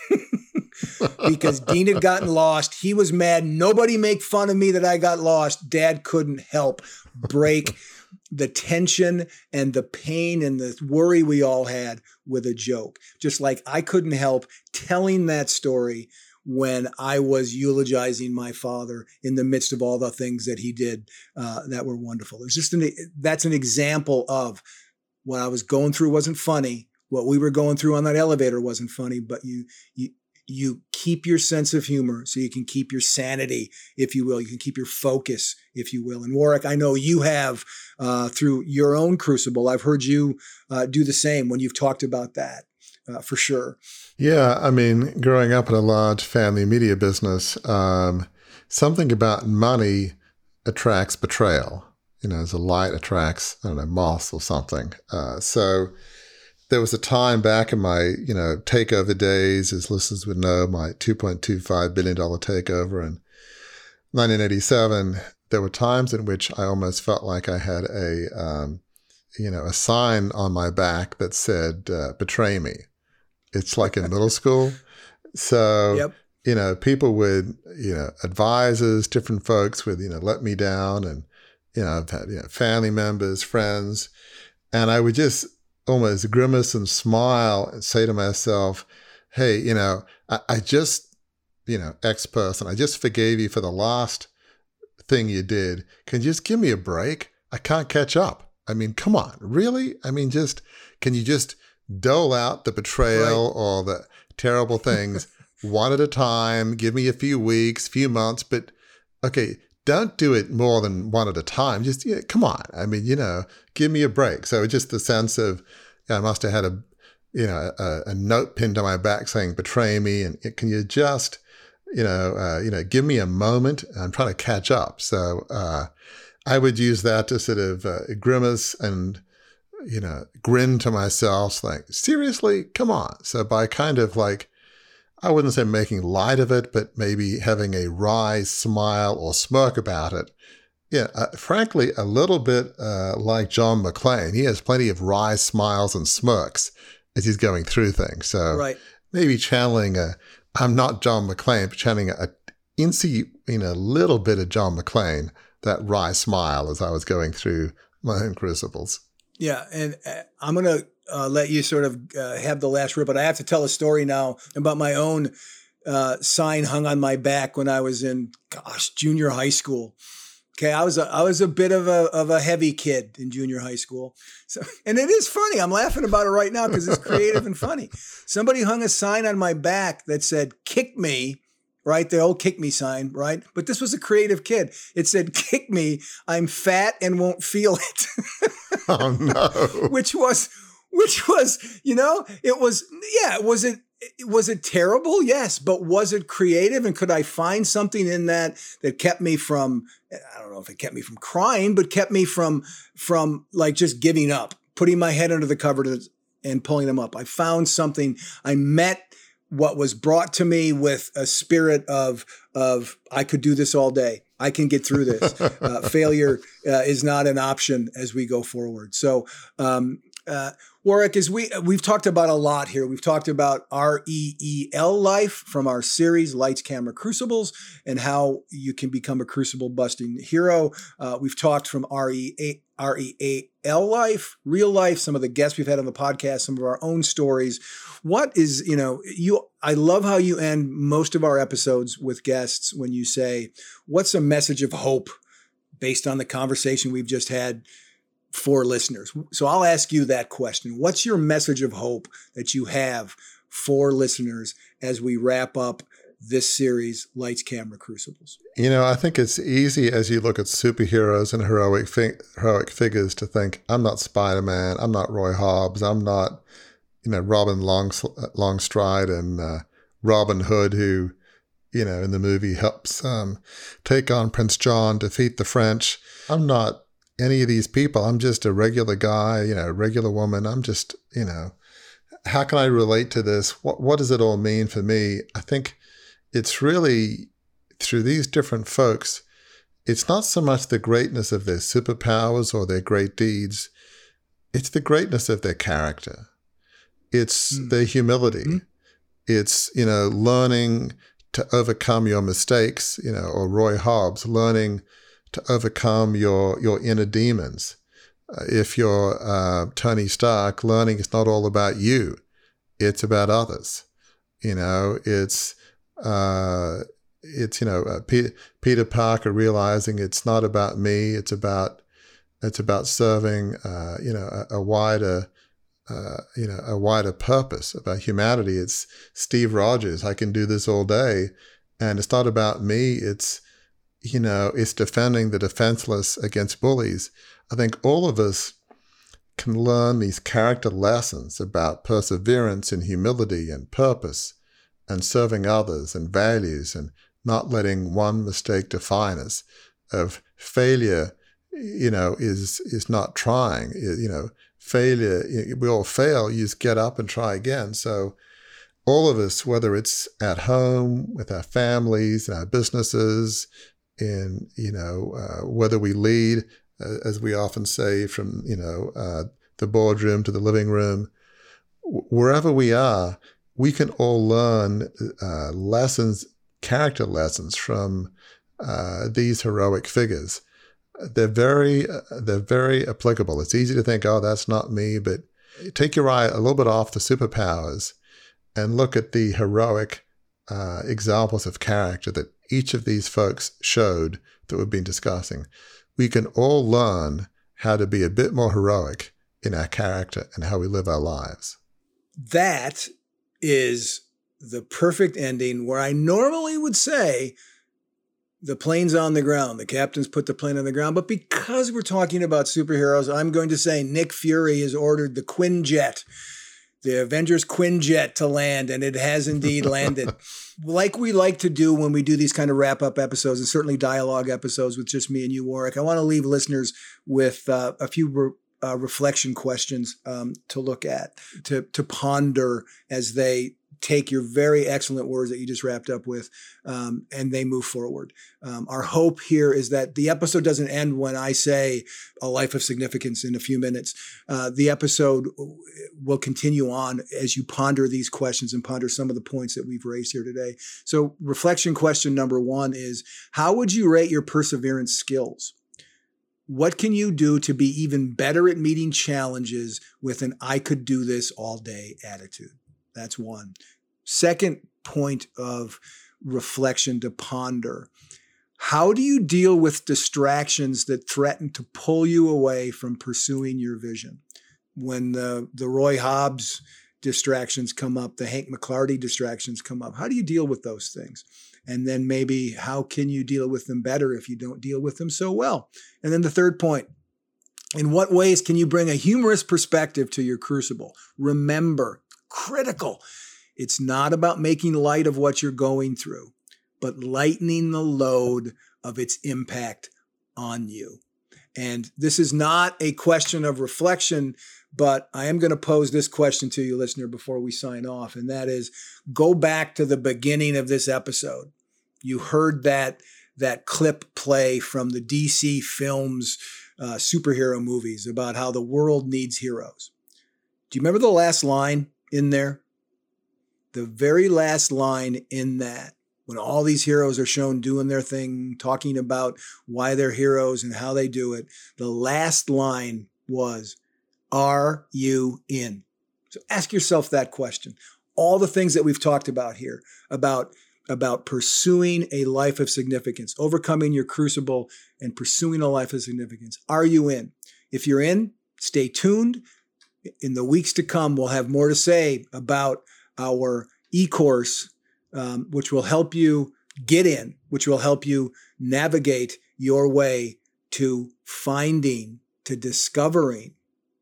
because Dean had gotten lost. He was mad. Nobody make fun of me that I got lost. Dad couldn't help break the tension and the pain and the worry we all had with a joke. Just like I couldn't help telling that story when I was eulogizing my father in the midst of all the things that he did uh, that were wonderful. It's just an, that's an example of what I was going through wasn't funny. What we were going through on that elevator wasn't funny, but you you you keep your sense of humor so you can keep your sanity, if you will. You can keep your focus, if you will. And Warwick, I know you have uh, through your own crucible. I've heard you uh, do the same when you've talked about that. Uh, for sure. Yeah, I mean, growing up in a large family media business, um, something about money attracts betrayal you know, as a light attracts, I don't know, moths or something. Uh, so there was a time back in my, you know, takeover days, as listeners would know, my $2.25 billion takeover in 1987. There were times in which I almost felt like I had a, um, you know, a sign on my back that said, uh, betray me. It's like in middle school. So, yep. you know, people would, you know, advisors, different folks would, you know, let me down and, you know, I've had you know, family members, friends, and I would just almost grimace and smile and say to myself, hey, you know, I, I just, you know, X person, I just forgave you for the last thing you did. Can you just give me a break? I can't catch up. I mean, come on, really? I mean, just can you just dole out the betrayal right. or the terrible things one at a time? Give me a few weeks, few months, but okay, don't do it more than one at a time. Just yeah, come on. I mean, you know, give me a break. So just the sense of, you know, I must have had a, you know, a, a, note pinned to my back saying "betray me," and can you just, you know, uh, you know, give me a moment? I'm trying to catch up. So uh, I would use that to sort of uh, grimace and, you know, grin to myself, like seriously, come on. So by kind of like I wouldn't say making light of it, but maybe having a wry smile or smirk about it. Yeah, uh, frankly, a little bit uh, like John McClane. He has plenty of wry smiles and smirks as he's going through things. So right. maybe channeling a, I'm not John McClane, but channeling a, insi, you know, a little bit of John McClane, that wry smile as I was going through my own crucibles. Yeah, and uh, I'm going to uh, let you sort of uh, have the last word, but I have to tell a story now about my own uh, sign hung on my back when I was in, gosh, junior high school. Okay, I was a, I was a bit of a of a heavy kid in junior high school, so and it is funny. I'm laughing about it right now because it's creative and funny. Somebody hung a sign on my back that said "Kick me," right? The old "Kick me" sign, right? But this was a creative kid. It said "Kick me." I'm fat and won't feel it. oh no! Which was which was, you know, it was, yeah, was it, was it terrible? Yes, but was it creative? And could I find something in that that kept me from, I don't know if it kept me from crying, but kept me from, from like just giving up, putting my head under the covers and pulling them up. I found something. I met what was brought to me with a spirit of, of I could do this all day. I can get through this. Uh, failure uh, is not an option as we go forward. So, um, uh, Warwick, as we we've talked about a lot here. We've talked about R E E L life from our series Lights, Camera, Crucibles, and how you can become a crucible busting hero. Uh, we've talked from R E A R E A L life, real life. Some of the guests we've had on the podcast, some of our own stories. What is you know you? I love how you end most of our episodes with guests when you say, "What's a message of hope?" Based on the conversation we've just had for listeners. So I'll ask you that question. What's your message of hope that you have for listeners as we wrap up this series, Lights, Camera, Crucibles? You know, I think it's easy as you look at superheroes and heroic fi- heroic figures to think, I'm not Spider Man, I'm not Roy Hobbs, I'm not, you know, Robin Long Longstride and uh, Robin Hood, who, you know, in the movie helps um, take on Prince John, defeat the French. I'm not any of these people. I'm just a regular guy, you know, regular woman. I'm just, you know, how can I relate to this? What what does it all mean for me? I think it's really through these different folks, it's not so much the greatness of their superpowers or their great deeds, it's the greatness of their character. It's mm. their humility. Mm. It's, you know, learning to overcome your mistakes, you know, or Roy Hobbs, learning to overcome your your inner demons. Uh, if you're uh, Tony Stark, learning it's not all about you; it's about others. You know, it's uh, it's you know uh, Peter, Peter Parker realizing it's not about me; it's about it's about serving uh, you know a, a wider uh, you know a wider purpose about humanity. It's Steve Rogers. I can do this all day, and it's not about me. It's you know, is defending the defenseless against bullies. I think all of us can learn these character lessons about perseverance and humility and purpose and serving others and values and not letting one mistake define us of failure you know is is not trying you know failure we all fail you just get up and try again so all of us whether it's at home with our families and our businesses in you know uh, whether we lead, uh, as we often say, from you know uh, the boardroom to the living room, wherever we are, we can all learn uh, lessons, character lessons from uh, these heroic figures. They're very uh, they're very applicable. It's easy to think, oh, that's not me, but take your eye a little bit off the superpowers and look at the heroic examples of character that each of these folks showed that we've been discussing, we can all learn how to be a bit more heroic in our character and how we live our lives. That is the perfect ending where I normally would say the plane's on the ground. The captain's put the plane on the ground. But because we're talking about superheroes, I'm going to say Nick Fury has ordered the Quinjet the Avengers Quinjet to land, and it has indeed landed. like we like to do when we do these kind of wrap up episodes, and certainly dialogue episodes with just me and you, Warwick, I want to leave listeners with uh, a few re- uh, reflection questions um, to look at, to to ponder as they take your very excellent words that you just wrapped up with um, and they move forward. Um, our hope here is that the episode doesn't end when I say a life of significance in a few minutes. Uh, the episode will continue on as you ponder these questions and ponder some of the points that we've raised here today. So, reflection question number one is How would you rate your perseverance skills? What can you do to be even better at meeting challenges with an I could do this all day attitude? That's one. Second point of reflection to ponder. How do you deal with distractions that threaten to pull you away from pursuing your vision? When the, the Roy Hobbs distractions come up, the Hank McLarty distractions come up, how do you deal with those things? And then maybe how can you deal with them better if you don't deal with them so well? And then the third point in what ways can you bring a humorous perspective to your crucible? Remember, critical. It's not about making light of what you're going through, but lightening the load of its impact on you. And this is not a question of reflection, but I am going to pose this question to you, listener, before we sign off. And that is go back to the beginning of this episode. You heard that, that clip play from the DC films, uh, superhero movies about how the world needs heroes. Do you remember the last line in there. The very last line in that, when all these heroes are shown doing their thing, talking about why they're heroes and how they do it, the last line was, Are you in? So ask yourself that question. All the things that we've talked about here about, about pursuing a life of significance, overcoming your crucible and pursuing a life of significance. Are you in? if you're in, stay tuned. In the weeks to come, we'll have more to say about our e course, um, which will help you get in, which will help you navigate your way to finding, to discovering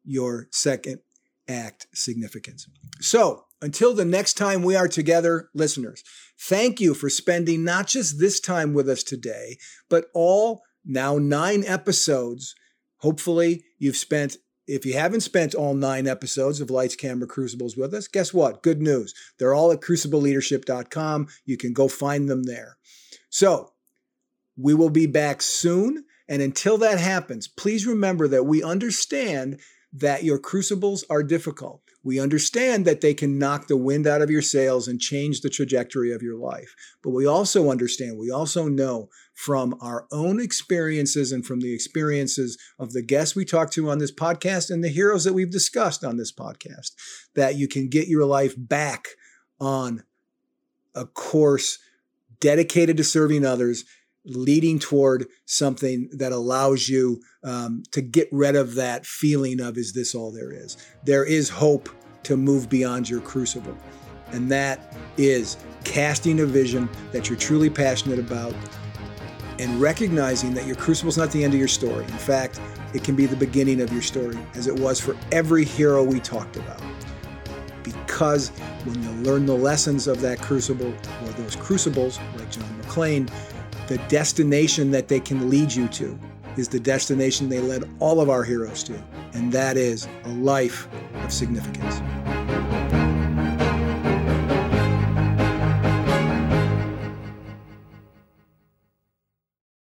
your second act significance. So, until the next time we are together, listeners, thank you for spending not just this time with us today, but all now nine episodes. Hopefully, you've spent, if you haven't spent all nine episodes of Lights, Camera, Crucibles with us, guess what? Good news. They're all at crucibleleadership.com. You can go find them there. So, we will be back soon. And until that happens, please remember that we understand that your crucibles are difficult. We understand that they can knock the wind out of your sails and change the trajectory of your life. But we also understand, we also know from our own experiences and from the experiences of the guests we talk to on this podcast and the heroes that we've discussed on this podcast that you can get your life back on a course dedicated to serving others leading toward something that allows you um, to get rid of that feeling of, is this all there is? There is hope to move beyond your crucible. And that is casting a vision that you're truly passionate about and recognizing that your crucible is not the end of your story. In fact, it can be the beginning of your story, as it was for every hero we talked about. Because when you learn the lessons of that crucible, or those crucibles, like John McClane, the destination that they can lead you to is the destination they led all of our heroes to, and that is a life of significance.